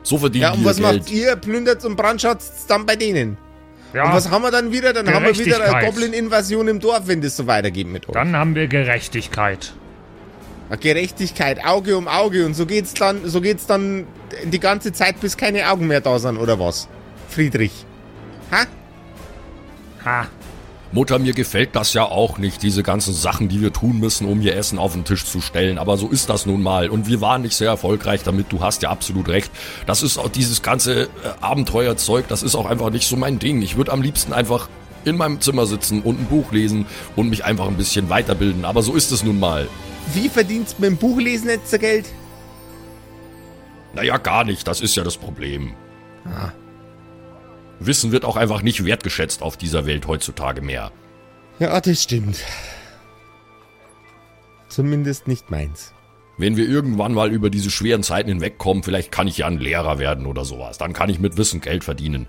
So verdienen ja, die und was Geld. macht ihr? Plündert und brandschatzt dann bei denen. Ja, Und was haben wir dann wieder? Dann haben wir wieder eine. Goblin-Invasion im Dorf, wenn das so weitergeht mit euch. dann haben wir Gerechtigkeit. Gerechtigkeit, Auge um Auge und so geht's dann, so geht's dann die ganze Zeit, bis keine Augen mehr da sind, oder was? Friedrich. Ha? Ha. Mutter, mir gefällt das ja auch nicht, diese ganzen Sachen, die wir tun müssen, um hier Essen auf den Tisch zu stellen. Aber so ist das nun mal. Und wir waren nicht sehr erfolgreich damit. Du hast ja absolut recht. Das ist auch dieses ganze äh, Abenteuerzeug, das ist auch einfach nicht so mein Ding. Ich würde am liebsten einfach in meinem Zimmer sitzen und ein Buch lesen und mich einfach ein bisschen weiterbilden. Aber so ist es nun mal. Wie verdienst du mit dem Buchlesen jetzt Geld? Naja, gar nicht. Das ist ja das Problem. Wissen wird auch einfach nicht wertgeschätzt auf dieser Welt heutzutage mehr. Ja, das stimmt. Zumindest nicht meins. Wenn wir irgendwann mal über diese schweren Zeiten hinwegkommen, vielleicht kann ich ja ein Lehrer werden oder sowas. Dann kann ich mit Wissen Geld verdienen.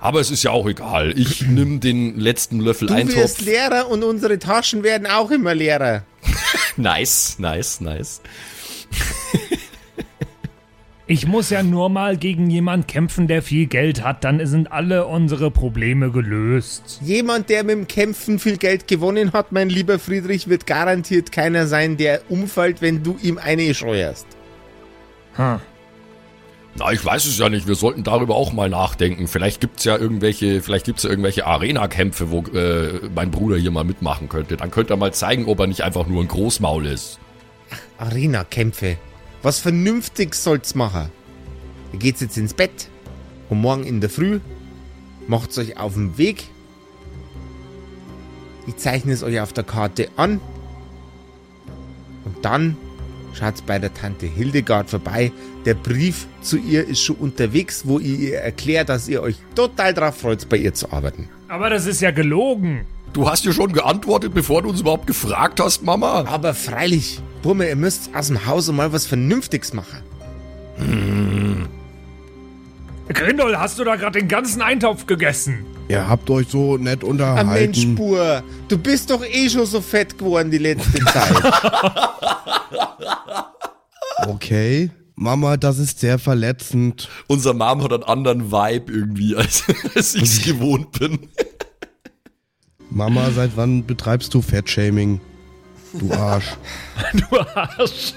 Aber es ist ja auch egal. Ich nimm den letzten Löffel Du Eintopf. wirst Lehrer und unsere Taschen werden auch immer leerer. Nice, nice, nice. Ich muss ja nur mal gegen jemand kämpfen, der viel Geld hat, dann sind alle unsere Probleme gelöst. Jemand, der mit dem Kämpfen viel Geld gewonnen hat, mein lieber Friedrich, wird garantiert keiner sein, der umfällt, wenn du ihm eine scheuerst. Hm. Na, ich weiß es ja nicht. Wir sollten darüber auch mal nachdenken. Vielleicht gibt's ja irgendwelche, vielleicht gibt's ja irgendwelche Arena-Kämpfe, wo äh, mein Bruder hier mal mitmachen könnte. Dann könnte er mal zeigen, ob er nicht einfach nur ein Großmaul ist. Arena-Kämpfe. Was Vernünftiges sollt's machen. Ihr geht's jetzt ins Bett und morgen in der Früh macht's euch auf den Weg. Ich zeichne es euch auf der Karte an. Und dann schaut's bei der Tante Hildegard vorbei. Der Brief zu ihr ist schon unterwegs, wo ihr ihr erklärt, dass ihr euch total drauf freut, bei ihr zu arbeiten. Aber das ist ja gelogen. Du hast dir schon geantwortet, bevor du uns überhaupt gefragt hast, Mama. Aber freilich, Burme, ihr müsst aus dem Haus und mal was Vernünftiges machen. Grindol, hast du da gerade den ganzen Eintopf gegessen? Ihr habt euch so nett Ah, Mensch, unterhalten. Spur, du bist doch eh schon so fett geworden die letzte Zeit. Okay. Mama, das ist sehr verletzend. Unser Mom hat einen anderen Vibe irgendwie, als, als ich's gewohnt bin. Mama, seit wann betreibst du Fettshaming? Du Arsch. Du Arsch.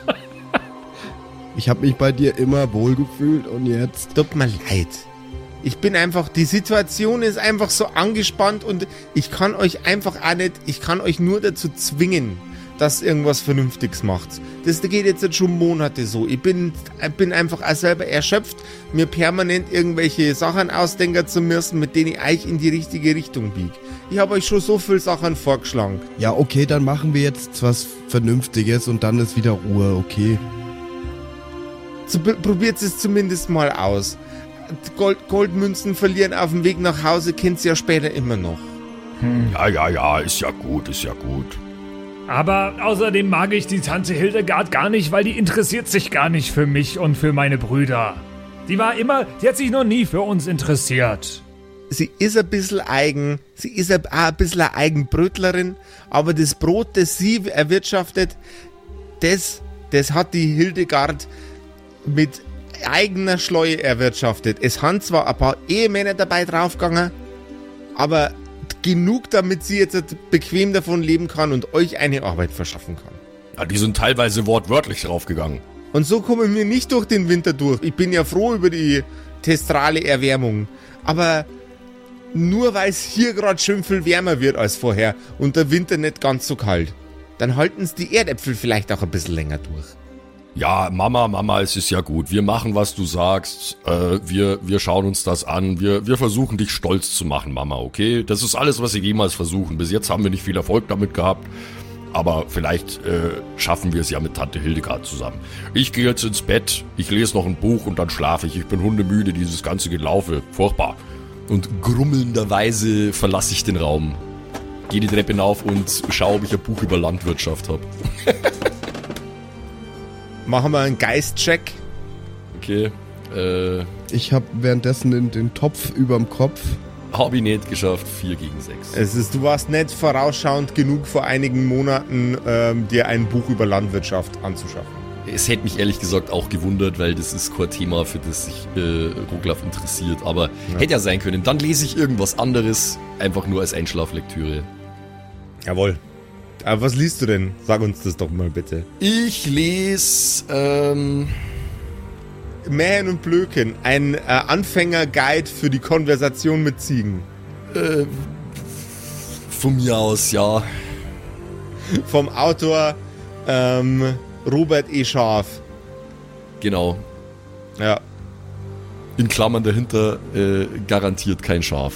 Ich habe mich bei dir immer wohlgefühlt und jetzt. Tut mir leid. Ich bin einfach, die Situation ist einfach so angespannt und ich kann euch einfach auch nicht, ich kann euch nur dazu zwingen, dass ihr irgendwas Vernünftiges macht. Das geht jetzt, jetzt schon Monate so. Ich bin, ich bin einfach auch selber erschöpft, mir permanent irgendwelche Sachen ausdenken zu müssen, mit denen ich euch in die richtige Richtung biege. Ich habe euch schon so viele Sachen vorgeschlagen. Ja, okay, dann machen wir jetzt was Vernünftiges und dann ist wieder Ruhe, okay? So, probiert es zumindest mal aus. Gold, Goldmünzen verlieren auf dem Weg nach Hause kennt ihr ja später immer noch. Ja, ja, ja, ist ja gut, ist ja gut. Aber außerdem mag ich die Tante Hildegard gar nicht, weil die interessiert sich gar nicht für mich und für meine Brüder. Die war immer, die hat sich noch nie für uns interessiert. Sie ist ein bisschen eigen, sie ist ein- ein bisschen eine Eigenbrötlerin, aber das Brot, das sie erwirtschaftet, das, das hat die Hildegard mit eigener Schleue erwirtschaftet. Es haben zwar ein paar Ehemänner dabei draufgegangen, aber genug, damit sie jetzt bequem davon leben kann und euch eine Arbeit verschaffen kann. Ja, die sind teilweise wortwörtlich draufgegangen. Und so kommen wir nicht durch den Winter durch. Ich bin ja froh über die testrale Erwärmung. Aber nur weil es hier gerade schön viel wärmer wird als vorher und der Winter nicht ganz so kalt, dann halten es die Erdäpfel vielleicht auch ein bisschen länger durch. Ja, Mama, Mama, es ist ja gut. Wir machen, was du sagst. Äh, wir, wir schauen uns das an. Wir, wir versuchen, dich stolz zu machen, Mama, okay? Das ist alles, was wir jemals versuchen. Bis jetzt haben wir nicht viel Erfolg damit gehabt. Aber vielleicht äh, schaffen wir es ja mit Tante Hildegard zusammen. Ich gehe jetzt ins Bett, ich lese noch ein Buch und dann schlafe ich. Ich bin hundemüde, dieses ganze Gelaufe. Furchtbar. Und grummelnderweise verlasse ich den Raum. Gehe die Treppe hinauf und schaue, ob ich ein Buch über Landwirtschaft habe. Machen wir einen Geistcheck. Okay. Äh, Ich habe währenddessen den, den Topf überm Kopf. Hab ich nicht geschafft, 4 gegen 6. Es ist, du warst nicht vorausschauend genug vor einigen Monaten, ähm, dir ein Buch über Landwirtschaft anzuschaffen. Es hätte mich ehrlich gesagt auch gewundert, weil das ist kein Thema, für das sich äh, Roglaf interessiert. Aber hätte ja sein können. Dann lese ich irgendwas anderes, einfach nur als Einschlaflektüre. Jawohl. Aber was liest du denn? Sag uns das doch mal bitte. Ich lese, ähm, Mähen und Blöken, ein äh, Anfängerguide für die Konversation mit Ziegen. äh, von mir aus, ja. Vom Autor ähm, Robert E. Scharf. Genau. Ja, In Klammern dahinter äh, garantiert kein Schaf.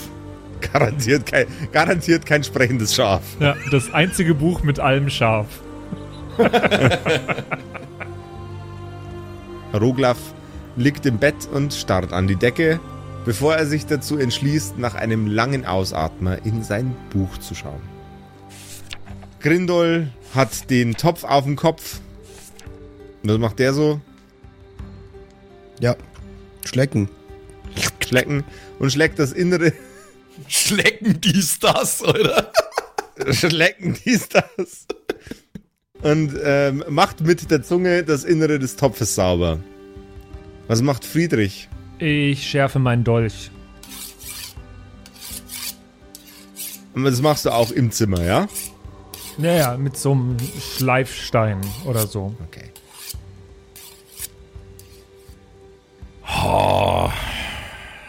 garantiert kein, garantiert kein sprechendes Schaf. Ja, das einzige Buch mit allem scharf. Roglaf liegt im Bett und starrt an die Decke, bevor er sich dazu entschließt, nach einem langen Ausatmer in sein Buch zu schauen. Grindol hat den Topf auf dem Kopf. Und was macht der so? Ja, schlecken. Schlecken und schlägt das Innere. Schlecken dies, das, oder? Schlecken dies, das. Und ähm, macht mit der Zunge das Innere des Topfes sauber. Was macht Friedrich? Ich schärfe meinen Dolch. Und das machst du auch im Zimmer, ja? Naja, mit so einem Schleifstein oder so. Okay.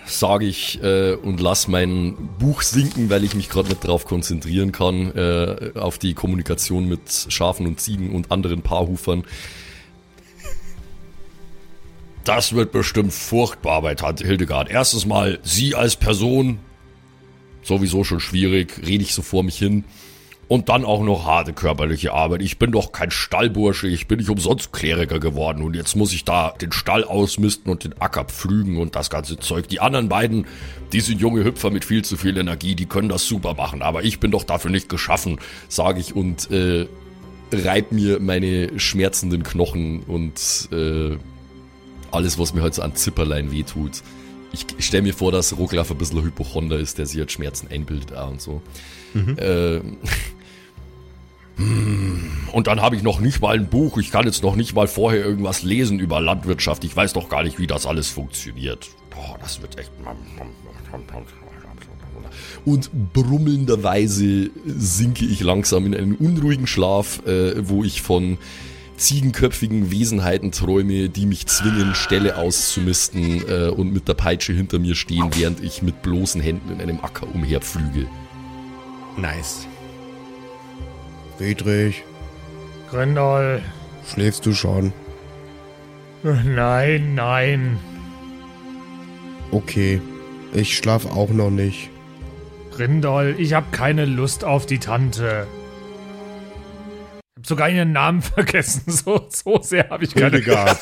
Sage ich äh, und lass mein Buch sinken, weil ich mich gerade nicht darauf konzentrieren kann, äh, auf die Kommunikation mit Schafen und Ziegen und anderen Paarhufern. Das wird bestimmt furchtbar bei Tante Hildegard. Erstens mal, sie als Person, sowieso schon schwierig, rede ich so vor mich hin. Und dann auch noch harte körperliche Arbeit. Ich bin doch kein Stallbursche, ich bin nicht umsonst Kleriker geworden und jetzt muss ich da den Stall ausmisten und den Acker pflügen und das ganze Zeug. Die anderen beiden, die sind junge Hüpfer mit viel zu viel Energie, die können das super machen, aber ich bin doch dafür nicht geschaffen, sage ich und äh, reib mir meine schmerzenden Knochen und äh, alles, was mir halt so an Zipperlein wehtut. Ich stelle mir vor, dass Roglaf ein bisschen Hypochonder ist, der sich halt Schmerzen einbildet auch und so. Äh, und dann habe ich noch nicht mal ein Buch. Ich kann jetzt noch nicht mal vorher irgendwas lesen über Landwirtschaft. Ich weiß doch gar nicht, wie das alles funktioniert. Oh, das wird echt. Und brummelnderweise sinke ich langsam in einen unruhigen Schlaf, äh, wo ich von ziegenköpfigen Wesenheiten träume, die mich zwingen, Ställe auszumisten äh, und mit der Peitsche hinter mir stehen, während ich mit bloßen Händen in einem Acker umherpflüge. Nice. Friedrich, Grindol. schläfst du schon? Nein, nein. Okay, ich schlaf auch noch nicht. Grindol, ich habe keine Lust auf die Tante. Ich habe sogar ihren Namen vergessen. So, so sehr habe ich keine Hildegard.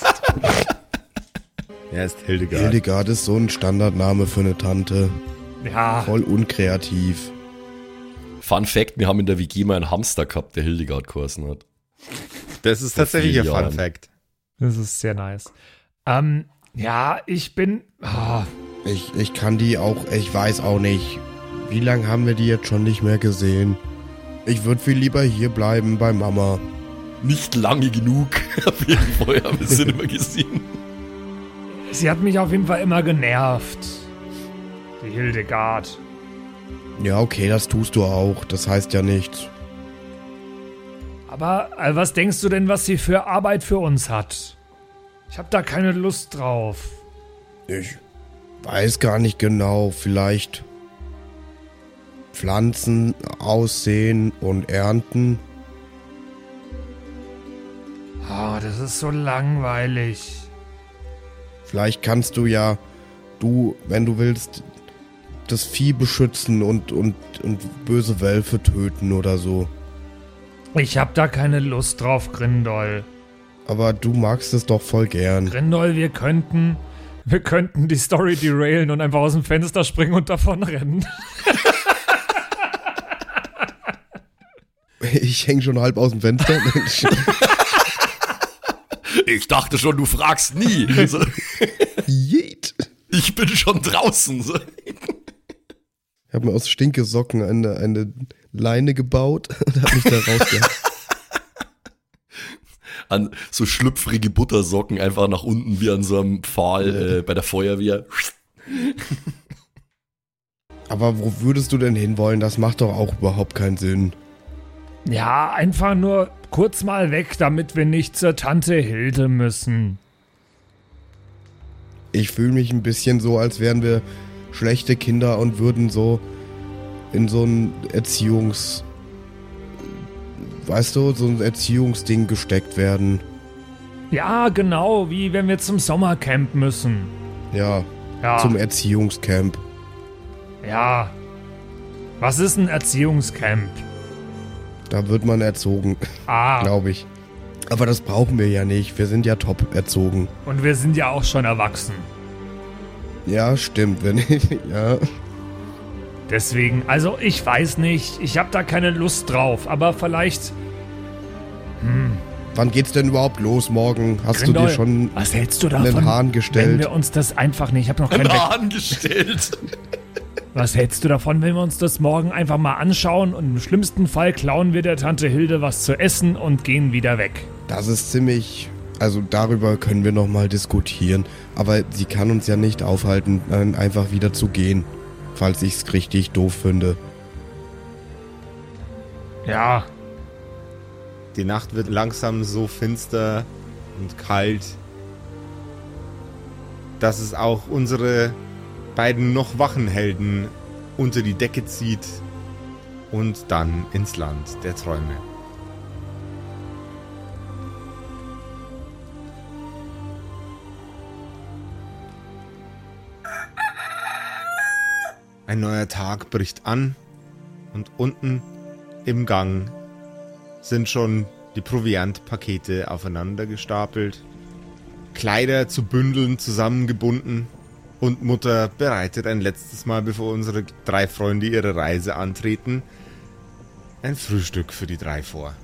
er ist Hildegard. Hildegard ist so ein Standardname für eine Tante. Ja, Voll unkreativ. Fun Fact, wir haben in der WG mal einen Hamster gehabt, der Hildegard geheißen hat. Das ist tatsächlich ein Fun. Fact. das ist sehr nice. Ähm, ja, ich bin. ah, Ich, ich kann die auch, ich weiß auch nicht. Wie lange haben wir die jetzt schon nicht mehr gesehen? Ich würde viel lieber hier bleiben bei Mama. Nicht lange genug, auf jeden Fall haben wir es immer gesehen. sie hat mich auf jeden Fall immer genervt. Die Hildegard. Ja, okay, das tust du auch. Das heißt ja nichts. Aber äh, was denkst du denn, was sie für Arbeit für uns hat? Ich habe da keine Lust drauf. Ich weiß gar nicht genau. Vielleicht Pflanzen aussehen und ernten. Ah, das ist so langweilig. Vielleicht kannst du ja, du, wenn du willst, das Vieh beschützen und, und, und böse Wölfe töten oder so. Ich hab da keine Lust drauf, Grindol. Aber du magst es doch voll gern. Grindol, wir könnten. Wir könnten die Story derailen und einfach aus dem Fenster springen und davon rennen. Ich häng schon halb aus dem Fenster. Mensch. Ich dachte schon, du fragst nie. Jeet. Ich bin schon draußen. Ich habe mir aus Stinkesocken eine, eine Leine gebaut und habe mich da rausgehauen. An so schlüpfrige Buttersocken einfach nach unten wie an so einem Pfahl äh, bei der Feuerwehr. Aber wo würdest du denn hinwollen? Das macht doch auch überhaupt keinen Sinn. Ja, einfach nur kurz mal weg, damit wir nicht zur Tante Hilde müssen. Ich fühle mich ein bisschen so, als wären wir schlechte Kinder und würden so in so ein Erziehungs... Weißt du, so ein Erziehungsding gesteckt werden. Ja, genau, wie wenn wir zum Sommercamp müssen. Ja, Ja, zum Erziehungscamp. ja. Was ist ein Erziehungscamp? Da wird man erzogen, Ah, glaube ich. Aber das brauchen wir ja nicht. Wir sind ja top erzogen. und wir sind ja auch schon erwachsen. Ja, stimmt. Wenn ja. Deswegen, also ich weiß nicht, ich habe da keine Lust drauf, aber vielleicht. Wann geht's denn überhaupt los morgen? Hast du Grindol, dir schon was hältst du einen davon, Hahn wenn gestellt? wir uns das einfach nicht, ich habe noch keinen Weg. angestellt. Was hältst du davon, wenn wir uns das morgen einfach mal anschauen und im schlimmsten Fall klauen wir der Tante Hilde was zu essen und gehen wieder weg? Das ist ziemlich Also darüber können wir nochmal diskutieren. Aber sie kann uns ja nicht aufhalten, dann einfach wieder zu gehen. Falls ich's richtig doof finde. Ja, Die Nacht wird langsam so finster und kalt, dass es auch unsere beiden noch wachen Helden unter die Decke zieht und dann ins Land der Träume. Ein neuer Tag bricht an und unten im Gang sind schon die Proviantpakete aufeinander gestapelt, Kleider zu Bündeln zusammengebunden und Mutter bereitet ein letztes Mal, bevor unsere drei Freunde ihre Reise antreten, ein Frühstück für die drei vor.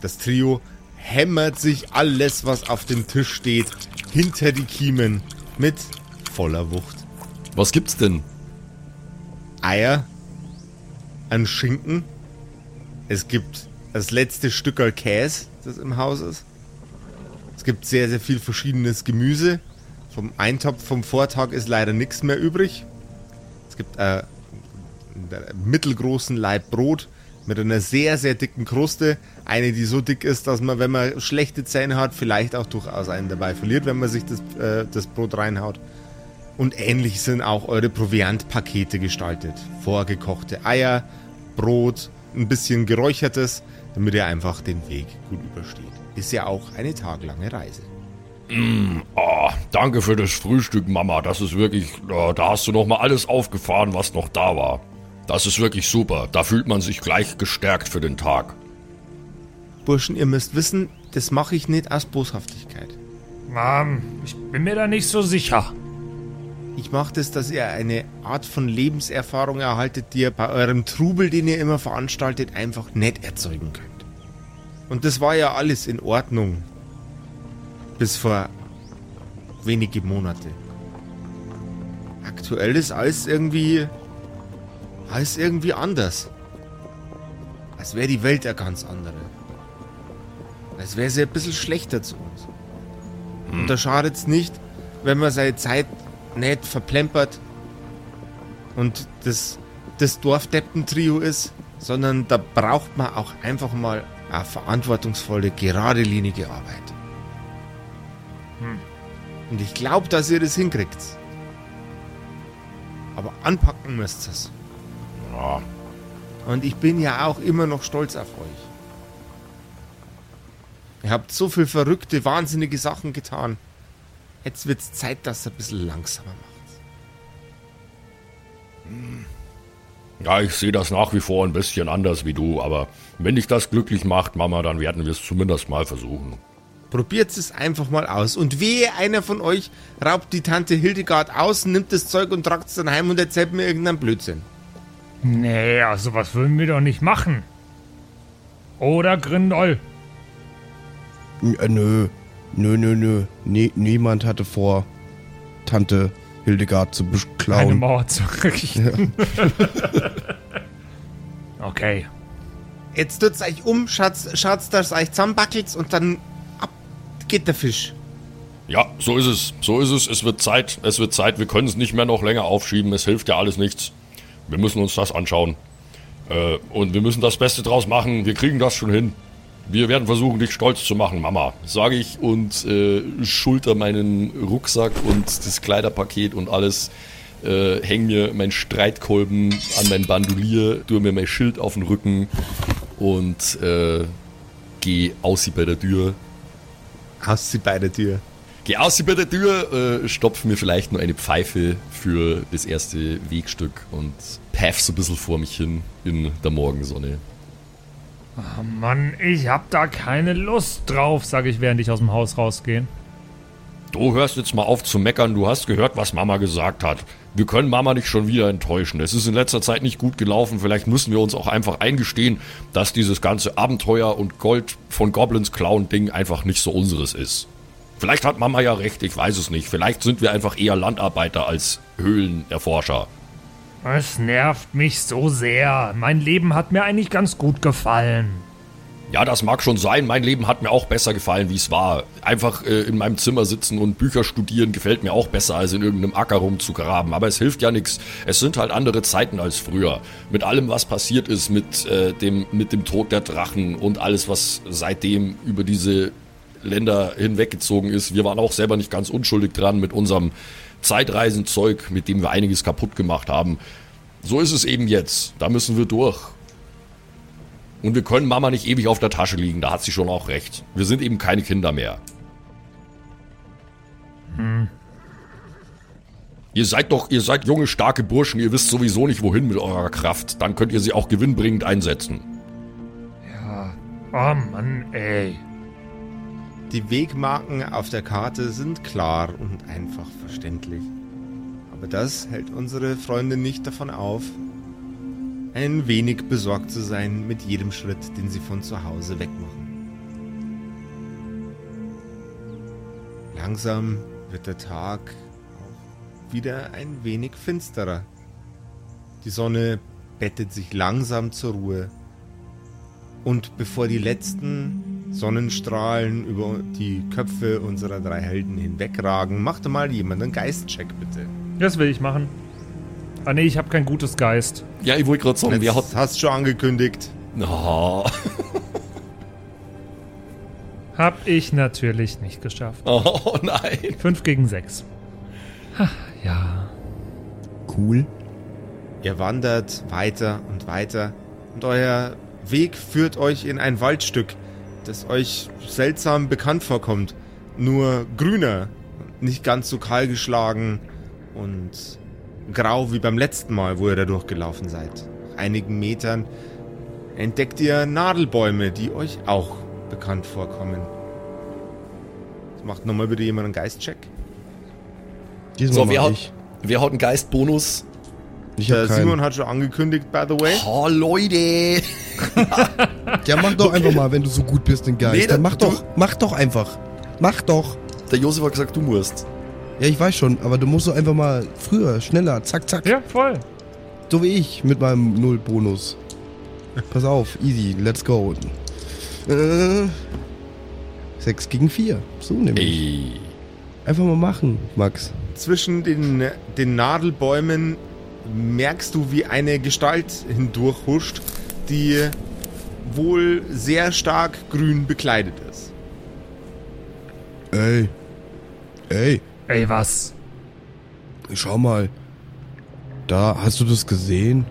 Das Trio hämmert sich alles, was auf dem Tisch steht, hinter die Kiemen mit voller Wucht. Was gibt's denn? Eier, ein Schinken. Es gibt das letzte Stückerl Käse, das im Haus ist. Es gibt sehr, sehr viel verschiedenes Gemüse. Vom Eintopf vom Vortag ist leider nichts mehr übrig. Es gibt äh, einen mittelgroßen Laib Brot mit einer sehr, sehr dicken Kruste. Eine, die so dick ist, dass man, wenn man schlechte Zähne hat, vielleicht auch durchaus einen dabei verliert, wenn man sich das, äh, das Brot reinhaut. Und ähnlich sind auch eure Proviantpakete gestaltet. Vorgekochte Eier, Brot, ein bisschen geräuchertes, damit ihr einfach den Weg gut übersteht. Ist ja auch eine taglange Reise. Oh, danke für das Frühstück, Mama. Das ist wirklich, oh, da hast du noch mal alles aufgefahren, was noch da war. Das ist wirklich super. Da fühlt man sich gleich gestärkt für den Tag. Burschen, ihr müsst wissen, das mache ich nicht aus Boshaftigkeit. Mom, ich bin mir da nicht so sicher. Ich mache das, dass ihr eine Art von Lebenserfahrung erhaltet, die ihr bei eurem Trubel, den ihr immer veranstaltet, einfach nicht erzeugen könnt. Und das war ja alles in Ordnung. Bis vor wenige Monate. Aktuell ist alles irgendwie. alles irgendwie anders. Als wäre die Welt eine ganz andere. Als wäre sie ein bisschen schlechter zu uns. Und da schadet's nicht, wenn man seine Zeit nicht verplempert und das, das Dorfdeppen-Trio ist, sondern da braucht man auch einfach mal eine verantwortungsvolle, geradelinige Arbeit. Und ich glaube, dass ihr das hinkriegt. Aber anpacken müsst ihr es. Ja, Und ich bin ja auch immer noch stolz auf euch. Ihr habt so viel verrückte, wahnsinnige Sachen getan. Jetzt wird's Zeit, dass ihr ein bisschen langsamer macht. ja ich sehe das nach wie vor ein bisschen anders wie du, aber wenn dich das glücklich macht, Mama, dann werden wir es zumindest mal versuchen. Probiert es einfach mal aus. Und wehe, einer von euch raubt die Tante Hildegard aus, nimmt das Zeug und tragt es dann heim und erzählt mir irgendeinen Blödsinn. Nee, also was würden wir doch nicht machen. Oder Grindol? Äh, nö, nö, nö, nö. Nie, niemand hatte vor, Tante Hildegard zu Eine beklauen. Mauer zu richten. okay. Jetzt tut's euch um, schaut's, schaut's dass euch zusammenbackelt und dann ab geht der Fisch. Ja, so ist es. So ist es. Es wird Zeit. Es wird Zeit. Wir können es nicht mehr noch länger aufschieben. Es hilft ja alles nichts. Wir müssen uns das anschauen. Äh, und wir müssen das Beste draus machen. Wir kriegen das schon hin. Wir werden versuchen, dich stolz zu machen, Mama. Sage ich und äh, schulter meinen Rucksack und das Kleiderpaket und alles. Äh, häng mir meinen Streitkolben an mein Bandolier, tue mir mein Schild auf den Rücken und äh, geh aus bei der Tür Aus sie bei der Tür. Geh aus bei der Tür, äh, stopf mir vielleicht nur eine Pfeife für das erste Wegstück und paff so ein bisschen vor mich hin in der Morgensonne. Oh Mann, ich hab da keine Lust drauf, sage ich, während ich aus dem Haus rausgehe. Du hörst jetzt mal auf zu meckern, du hast gehört, was Mama gesagt hat. Wir können Mama nicht schon wieder enttäuschen. Es ist in letzter Zeit nicht gut gelaufen. Vielleicht müssen wir uns auch einfach eingestehen, dass dieses ganze Abenteuer und Gold von Goblins klauen Ding einfach nicht so unseres ist. Vielleicht hat Mama ja recht, ich weiß es nicht. Vielleicht sind wir einfach eher Landarbeiter als Höhlenerforscher. Es nervt mich so sehr. Mein Leben hat mir eigentlich ganz gut gefallen. Ja, das mag schon sein. Mein Leben hat mir auch besser gefallen, wie es war. Einfach äh, in meinem Zimmer sitzen und Bücher studieren gefällt mir auch besser, als in irgendeinem Acker rumzugraben. Aber es hilft ja nichts. Es sind halt andere Zeiten als früher. Mit allem, was passiert ist, mit, äh, dem, mit dem Tod der Drachen und alles, was seitdem über diese Länder hinweggezogen ist. Wir waren auch selber nicht ganz unschuldig dran mit unserem Zeitreisenzeug, mit dem wir einiges kaputt gemacht haben. So ist es eben jetzt. Da müssen wir durch. Und wir können Mama nicht ewig auf der Tasche liegen, da hat sie schon auch recht. Wir sind eben keine Kinder mehr. Hm. Ihr seid doch, ihr seid junge, starke Burschen, ihr wisst sowieso nicht wohin mit eurer Kraft. Dann könnt ihr sie auch gewinnbringend einsetzen. Ja. Oh Mann, ey. Die Wegmarken auf der Karte sind klar und einfach verständlich. Aber das hält unsere Freunde nicht davon auf, ein wenig besorgt zu sein mit jedem Schritt, den sie von zu Hause wegmachen. Langsam wird der Tag auch wieder ein wenig finsterer. Die Sonne bettet sich langsam zur Ruhe. Und bevor die letzten Sonnenstrahlen über die Köpfe unserer drei Helden hinwegragen, machte mal jemand einen Geistcheck bitte. Das will ich machen. Ah nee, ich habe kein gutes Geist. Ja, ich wollte gerade sagen, wer hat. hast schon angekündigt. Oh, Hab ich natürlich nicht geschafft. oh nein. 5 gegen 6. Ja. Cool. Ihr wandert weiter und weiter und euer Weg führt euch in ein Waldstück, das euch seltsam bekannt vorkommt. Nur grüner, nicht ganz so kahl geschlagen und grau wie beim letzten Mal, wo ihr da durchgelaufen seid. Nach einigen Metern entdeckt ihr Nadelbäume, die euch auch bekannt vorkommen. Jetzt macht nochmal bitte jemand einen Geistcheck. Diesmal So, wer hat, ich. wer hat einen Geistbonus? Ich Der. Simon hat schon angekündigt, by the way. Oh, Leute. Ja, mach doch einfach mal, wenn du so gut bist in Geist. Nee, Dann mach du- doch, mach doch einfach. Mach doch. Der Josef hat gesagt, du musst. Ja, ich weiß schon, aber du musst doch einfach mal früher, schneller, zack, zack. Ja, voll. So wie ich mit meinem Null-Bonus. Pass auf, easy, let's go. Äh, 6 gegen 4. So nämlich. Ey. Einfach mal machen, Max. Zwischen den, den Nadelbäumen merkst du, wie eine Gestalt hindurchhuscht, die wohl sehr stark grün bekleidet ist. Ey. Ey, Ey, was? schau mal. Da, hast du das gesehen?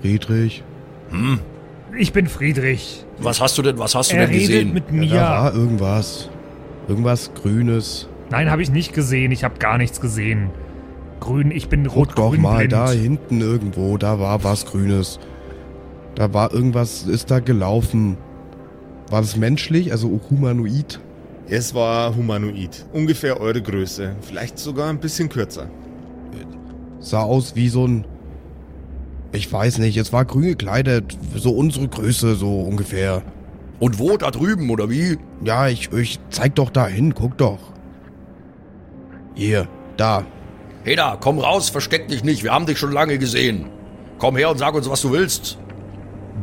Friedrich? Ich bin Friedrich. Was hast du denn, was hast du Er denn redet gesehen? mit Ja, mir. da war irgendwas. Irgendwas Grünes. Nein, habe ich nicht gesehen. Ich habe gar nichts gesehen. Grün, ich bin Guck doch mal blind. da hinten irgendwo, da war was Grünes. Da war irgendwas, ist da gelaufen. War das menschlich, also humanoid? Es war humanoid, ungefähr eure Größe, vielleicht sogar ein bisschen kürzer. Sah aus wie so ein. Ich weiß nicht, es war grün gekleidet, so unsere Größe, so ungefähr. Und wo? Da drüben, oder wie? Ja, ich, ich zeig doch da hin, guck doch. Hier, da. Hey da, komm raus, versteck dich nicht, wir haben dich schon lange gesehen. Komm her und sag uns, was du willst.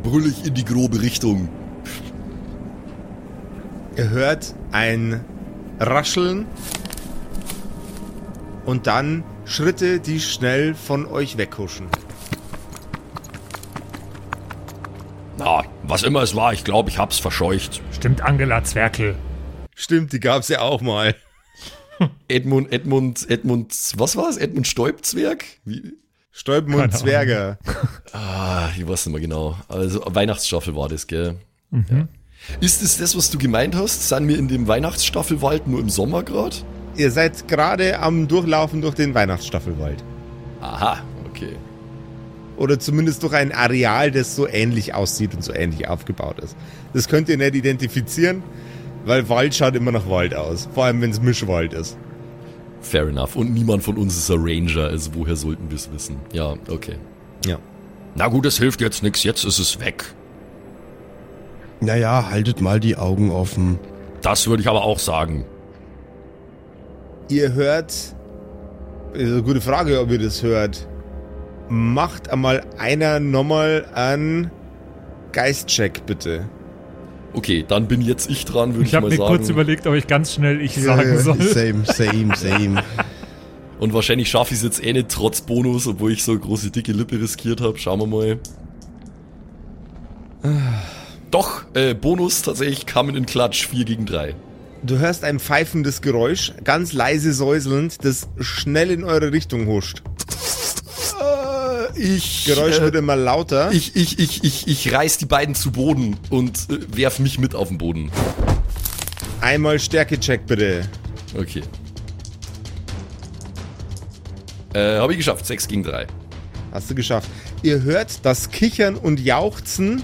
Brüll ich in die grobe Richtung. Ihr hört ein Rascheln und dann Schritte, die schnell von euch weghuschen. Na, was immer es war, ich glaube, ich hab's verscheucht. Stimmt, Angela Zwerkel. Stimmt, die gab's ja auch mal. Edmund, Edmund, Edmund, was war's? Edmund Stäubzwerg? Wie? Stäuben und Keine Zwerge. Ah, ich weiß nicht mehr genau. Also Weihnachtsstaffel war das, gell? Ja. Ist es das, was du gemeint hast? Sind wir in dem Weihnachtsstaffelwald nur im Sommer gerade? Ihr seid gerade am Durchlaufen durch den Weihnachtsstaffelwald. Aha, okay. Oder zumindest durch ein Areal, das so ähnlich aussieht und so ähnlich aufgebaut ist. Das könnt ihr nicht identifizieren, weil Wald schaut immer nach Wald aus. Vor allem, wenn es Mischwald ist. Fair enough. Und niemand von uns ist ein Ranger, also woher sollten wir es wissen? Ja, okay. Ja. Na gut, es hilft jetzt nichts, jetzt ist es weg. Naja, haltet mal die Augen offen. Das würde ich aber auch sagen. Ihr hört. Ist eine gute Frage, ob ihr das hört. Macht einmal einer nochmal einen Geistcheck, bitte. Okay, dann bin jetzt ich dran, würde ich, Ich habe mal mir sagen. kurz überlegt, ob ich ganz schnell ich sagen soll. Same, same, same. Und wahrscheinlich schaffe ich es jetzt eh nicht trotz Bonus, obwohl ich so eine große dicke Lippe riskiert habe. Schauen wir mal. Doch, äh, Bonus tatsächlich kamen in Klatsch 4 gegen 3. Du hörst ein pfeifendes Geräusch, ganz leise säuselnd, das schnell in eure Richtung huscht. Ich, Geräusch äh, wird immer lauter. ich, ich, ich, ich, ich reiß die beiden zu Boden und äh, werf mich mit auf den Boden. Einmal Stärkecheck bitte. Okay. Äh, habe ich geschafft. 6 gegen 3. Hast du geschafft. Ihr hört das Kichern und Jauchzen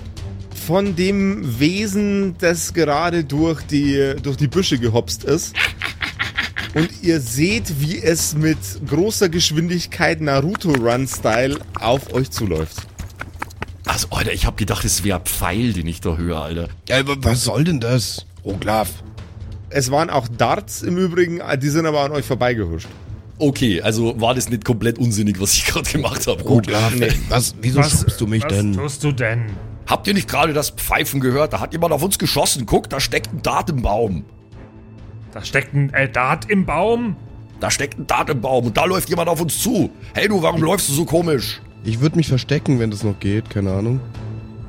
von dem Wesen, das gerade durch die, durch die Büsche gehopst ist. Und ihr seht, wie es mit großer Geschwindigkeit Naruto-Run-Style auf euch zuläuft. Also, Alter, ich habe gedacht, es wäre Pfeil, den ich da höre, Alter. Ja, aber was soll denn das? Roglaf. Es waren auch Darts im Übrigen, die sind aber an euch vorbeigehuscht. Okay, also war das nicht komplett unsinnig, was ich gerade gemacht habe. Gut. Roglaf, was, wieso schubst du mich was denn? tust du denn? Habt ihr nicht gerade das Pfeifen gehört? Da hat jemand auf uns geschossen. Guck, da steckt ein Dart im Baum. Da steckt ein äh, Dart im Baum. Da steckt ein Dart im Baum und da läuft jemand auf uns zu. Hey du, warum läufst du so komisch? Ich würde mich verstecken, wenn das noch geht, keine Ahnung.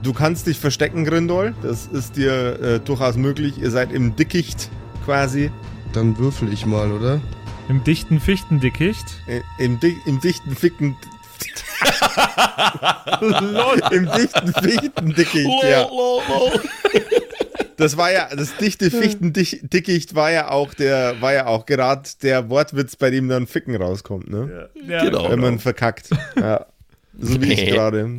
Du kannst dich verstecken, Grindol. Das ist dir äh, durchaus möglich. Ihr seid im Dickicht quasi. Dann würfel ich mal, oder? Im dichten Fichtendickicht. Äh, Im, Di Im dichten Ficken. Im dichten Fichtendickicht, ja. Das war ja, das dichte Fichtendickicht war ja auch der, war ja auch gerade der Wortwitz, bei dem dann Ficken rauskommt, ne? Ja, Genau. Wenn man verkackt. Ja. So wie ich gerade.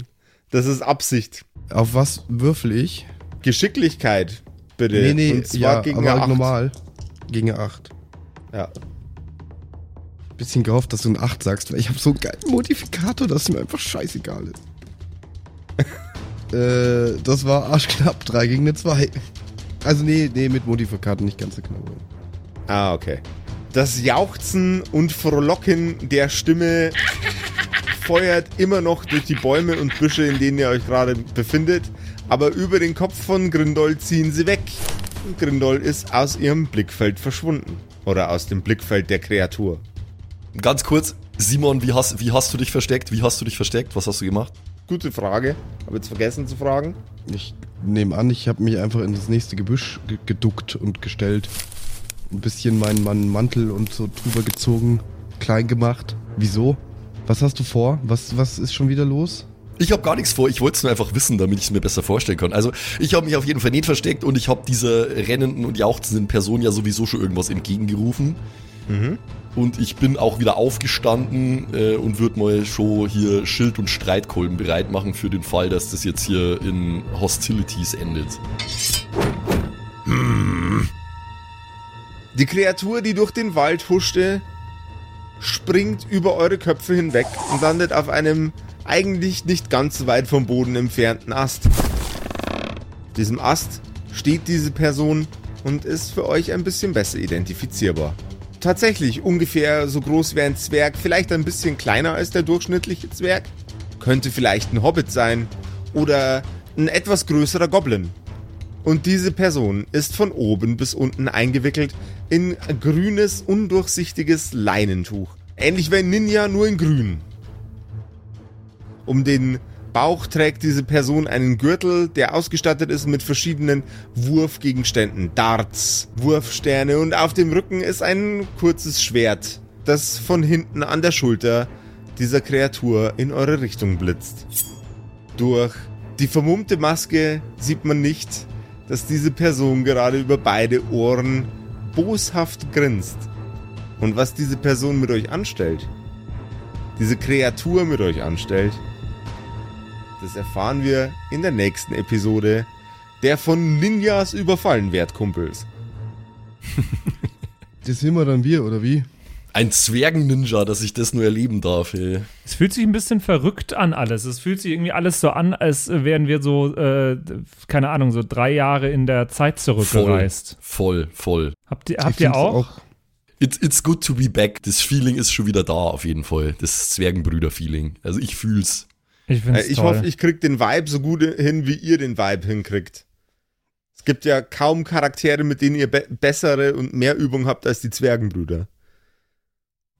Das ist Absicht. Auf was würfel ich? Geschicklichkeit, bitte. Nee, nee, Und zwar ja, gegen aber eine halt Acht. normal. Gegen eine 8. Ja. Bisschen gehofft, dass du ein 8 sagst, weil ich habe so einen geilen Modifikator, dass es mir einfach scheißegal ist. äh, das war arschknapp, 3 gegen eine 2. Also nee, nee, mit Modifikator nicht ganz so knapp. Ah, okay. Das Jauchzen und Frohlocken der Stimme feuert immer noch durch die Bäume und Büsche, in denen ihr euch gerade befindet. Aber über den Kopf von Grindol ziehen sie weg. Und Grindol ist aus ihrem Blickfeld verschwunden. Oder aus dem Blickfeld der Kreatur. Ganz kurz, Simon, wie hast, wie hast du dich versteckt? Wie hast du dich versteckt? Was hast du gemacht? Gute Frage. Habe jetzt vergessen zu fragen. Ich nehme an, ich habe mich einfach in das nächste Gebüsch ge geduckt und gestellt. Ein bisschen meinen, meinen Mantel und so drüber gezogen, klein gemacht. Wieso? Was hast du vor? Was, was ist schon wieder los? Ich habe gar nichts vor, ich wollte es nur einfach wissen, damit ich es mir besser vorstellen kann. Also, ich habe mich auf jeden Fall nicht versteckt und ich habe dieser rennenden und jauchzenden Person ja sowieso schon irgendwas entgegengerufen. Und ich bin auch wieder aufgestanden äh, und würde mal schon hier Schild und Streitkolben bereit machen für den Fall, dass das jetzt hier in Hostilities endet. Die Kreatur, die durch den Wald huschte, springt über eure Köpfe hinweg und landet auf einem eigentlich nicht ganz so weit vom Boden entfernten Ast. Auf diesem Ast steht diese Person und ist für euch ein bisschen besser identifizierbar. Tatsächlich ungefähr so groß wie ein Zwerg, vielleicht ein bisschen kleiner als der durchschnittliche Zwerg. Könnte vielleicht ein Hobbit sein oder ein etwas größerer Goblin. Und diese Person ist von oben bis unten eingewickelt in grünes, undurchsichtiges Leinentuch. Ähnlich wie ein Ninja, nur in grün. Um den Bauch trägt diese Person einen Gürtel, der ausgestattet ist mit verschiedenen Wurfgegenständen, Darts, Wurfsterne und auf dem Rücken ist ein kurzes Schwert, das von hinten an der Schulter dieser Kreatur in eure Richtung blitzt. Durch die vermummte Maske sieht man nicht, dass diese Person gerade über beide Ohren boshaft grinst. Und was diese Person mit euch anstellt, diese Kreatur mit euch anstellt, das erfahren wir in der nächsten Episode der von Ninjas überfallen Wertkumpels. Das sind wir dann wir, oder wie? Ein Zwergen-Ninja, dass ich das nur erleben darf, ey. Es fühlt sich ein bisschen verrückt an alles. Es fühlt sich irgendwie alles so an, als wären wir so, äh, keine Ahnung, so drei Jahre in der Zeit Voll, zurückgereist. voll, voll. Habt ihr, Ich habt ihr find's auch? It's, it's good to be back. Das Feeling ist schon wieder da, auf jeden Fall. Das Zwergenbrüder-Feeling. Also ich fühl's. Ich Äh, Ich toll. hoffe, ich krieg den Vibe so gut hin, wie ihr den Vibe hinkriegt. Es gibt ja kaum Charaktere, mit denen ihr be bessere und mehr Übung habt als die Zwergenbrüder.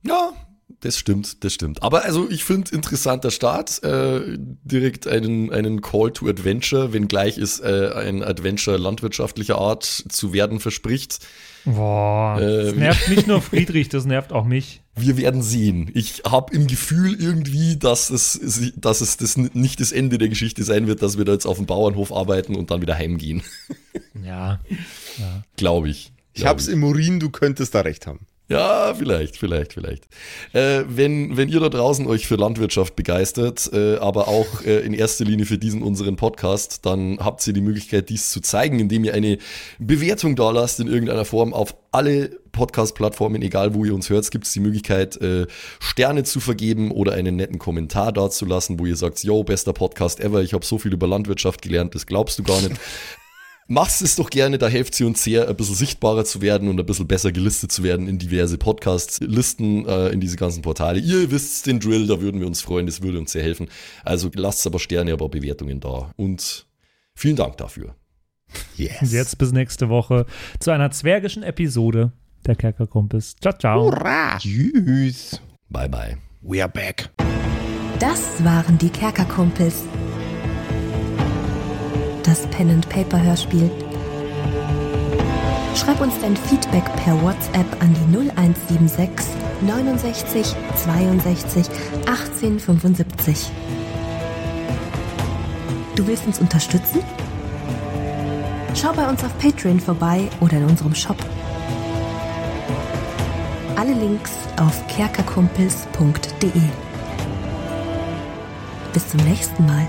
Ja, das stimmt, das stimmt. Aber also ich finde interessanter Start, äh, direkt einen, einen Call to Adventure, wenngleich es äh, ein Adventure landwirtschaftlicher Art zu werden verspricht. Boah, Äh, das nervt nicht nur Friedrich, das nervt auch mich. Wir werden sehen. Ich habe im Gefühl irgendwie, dass es, dass es das nicht das Ende der Geschichte sein wird, dass wir da jetzt auf dem Bauernhof arbeiten und dann wieder heimgehen. Ja. Glaube ich. Ich Glaub hab's im Urin, du könntest da recht haben. Ja, vielleicht, vielleicht, vielleicht. Äh, wenn, wenn ihr da draußen euch für Landwirtschaft begeistert, äh, aber auch äh, in erster Linie für diesen unseren Podcast, dann habt ihr die Möglichkeit, dies zu zeigen, indem ihr eine Bewertung da lasst in irgendeiner Form auf alle Podcast-Plattformen, egal wo ihr uns hört, gibt es die Möglichkeit, äh, Sterne zu vergeben oder einen netten Kommentar da zu lassen, wo ihr sagt, yo, bester Podcast ever, ich habe so viel über Landwirtschaft gelernt, das glaubst du gar nicht. Macht es doch gerne, da helft sie uns sehr, ein bisschen sichtbarer zu werden und ein bisschen besser gelistet zu werden in diverse Podcast-Listen, äh, in diese ganzen Portale. Ihr wisst den Drill, da würden wir uns freuen, das würde uns sehr helfen. Also lasst aber Sterne, aber Bewertungen da. Und vielen Dank dafür. Yes. Und jetzt bis nächste Woche zu einer zwergischen Episode der Kerkerkumpels. Ciao, ciao. Hurra! Tschüss. Bye, bye. We are back. Das waren die Kerkerkumpels. Das Pen and Paper Hörspiel. Schreib uns dein Feedback per WhatsApp an die 0176 69 62 18 75. Du willst uns unterstützen? Schau bei uns auf Patreon vorbei oder in unserem Shop. Alle Links auf kerkerkumpels.de. Bis zum nächsten Mal.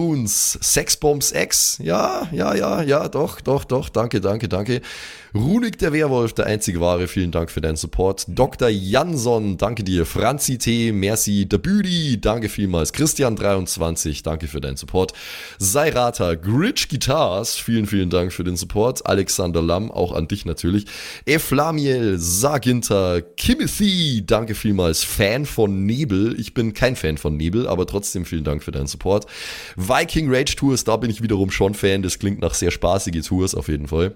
Raboons, Sexbombs X, ja, ja, ja, ja, doch, doch, doch, danke, danke, danke. Runik der Werwolf, der einzige wahre, vielen Dank für deinen Support. Dr. Jansson, danke dir. Franzi T, merci. Der Büdi, danke vielmals. Christian23, danke für deinen Support. Seirata, Gritch Guitars, vielen, vielen Dank für den Support. Alexander Lamm, auch an dich natürlich. Eflamiel, Saginter, Kimothy, danke vielmals. Fan von Nebel. Ich bin kein Fan von Nebel, aber trotzdem vielen Dank für deinen Support. Viking Rage Tours, da bin ich wiederum schon Fan. Das klingt nach sehr spaßige Tours auf jeden Fall.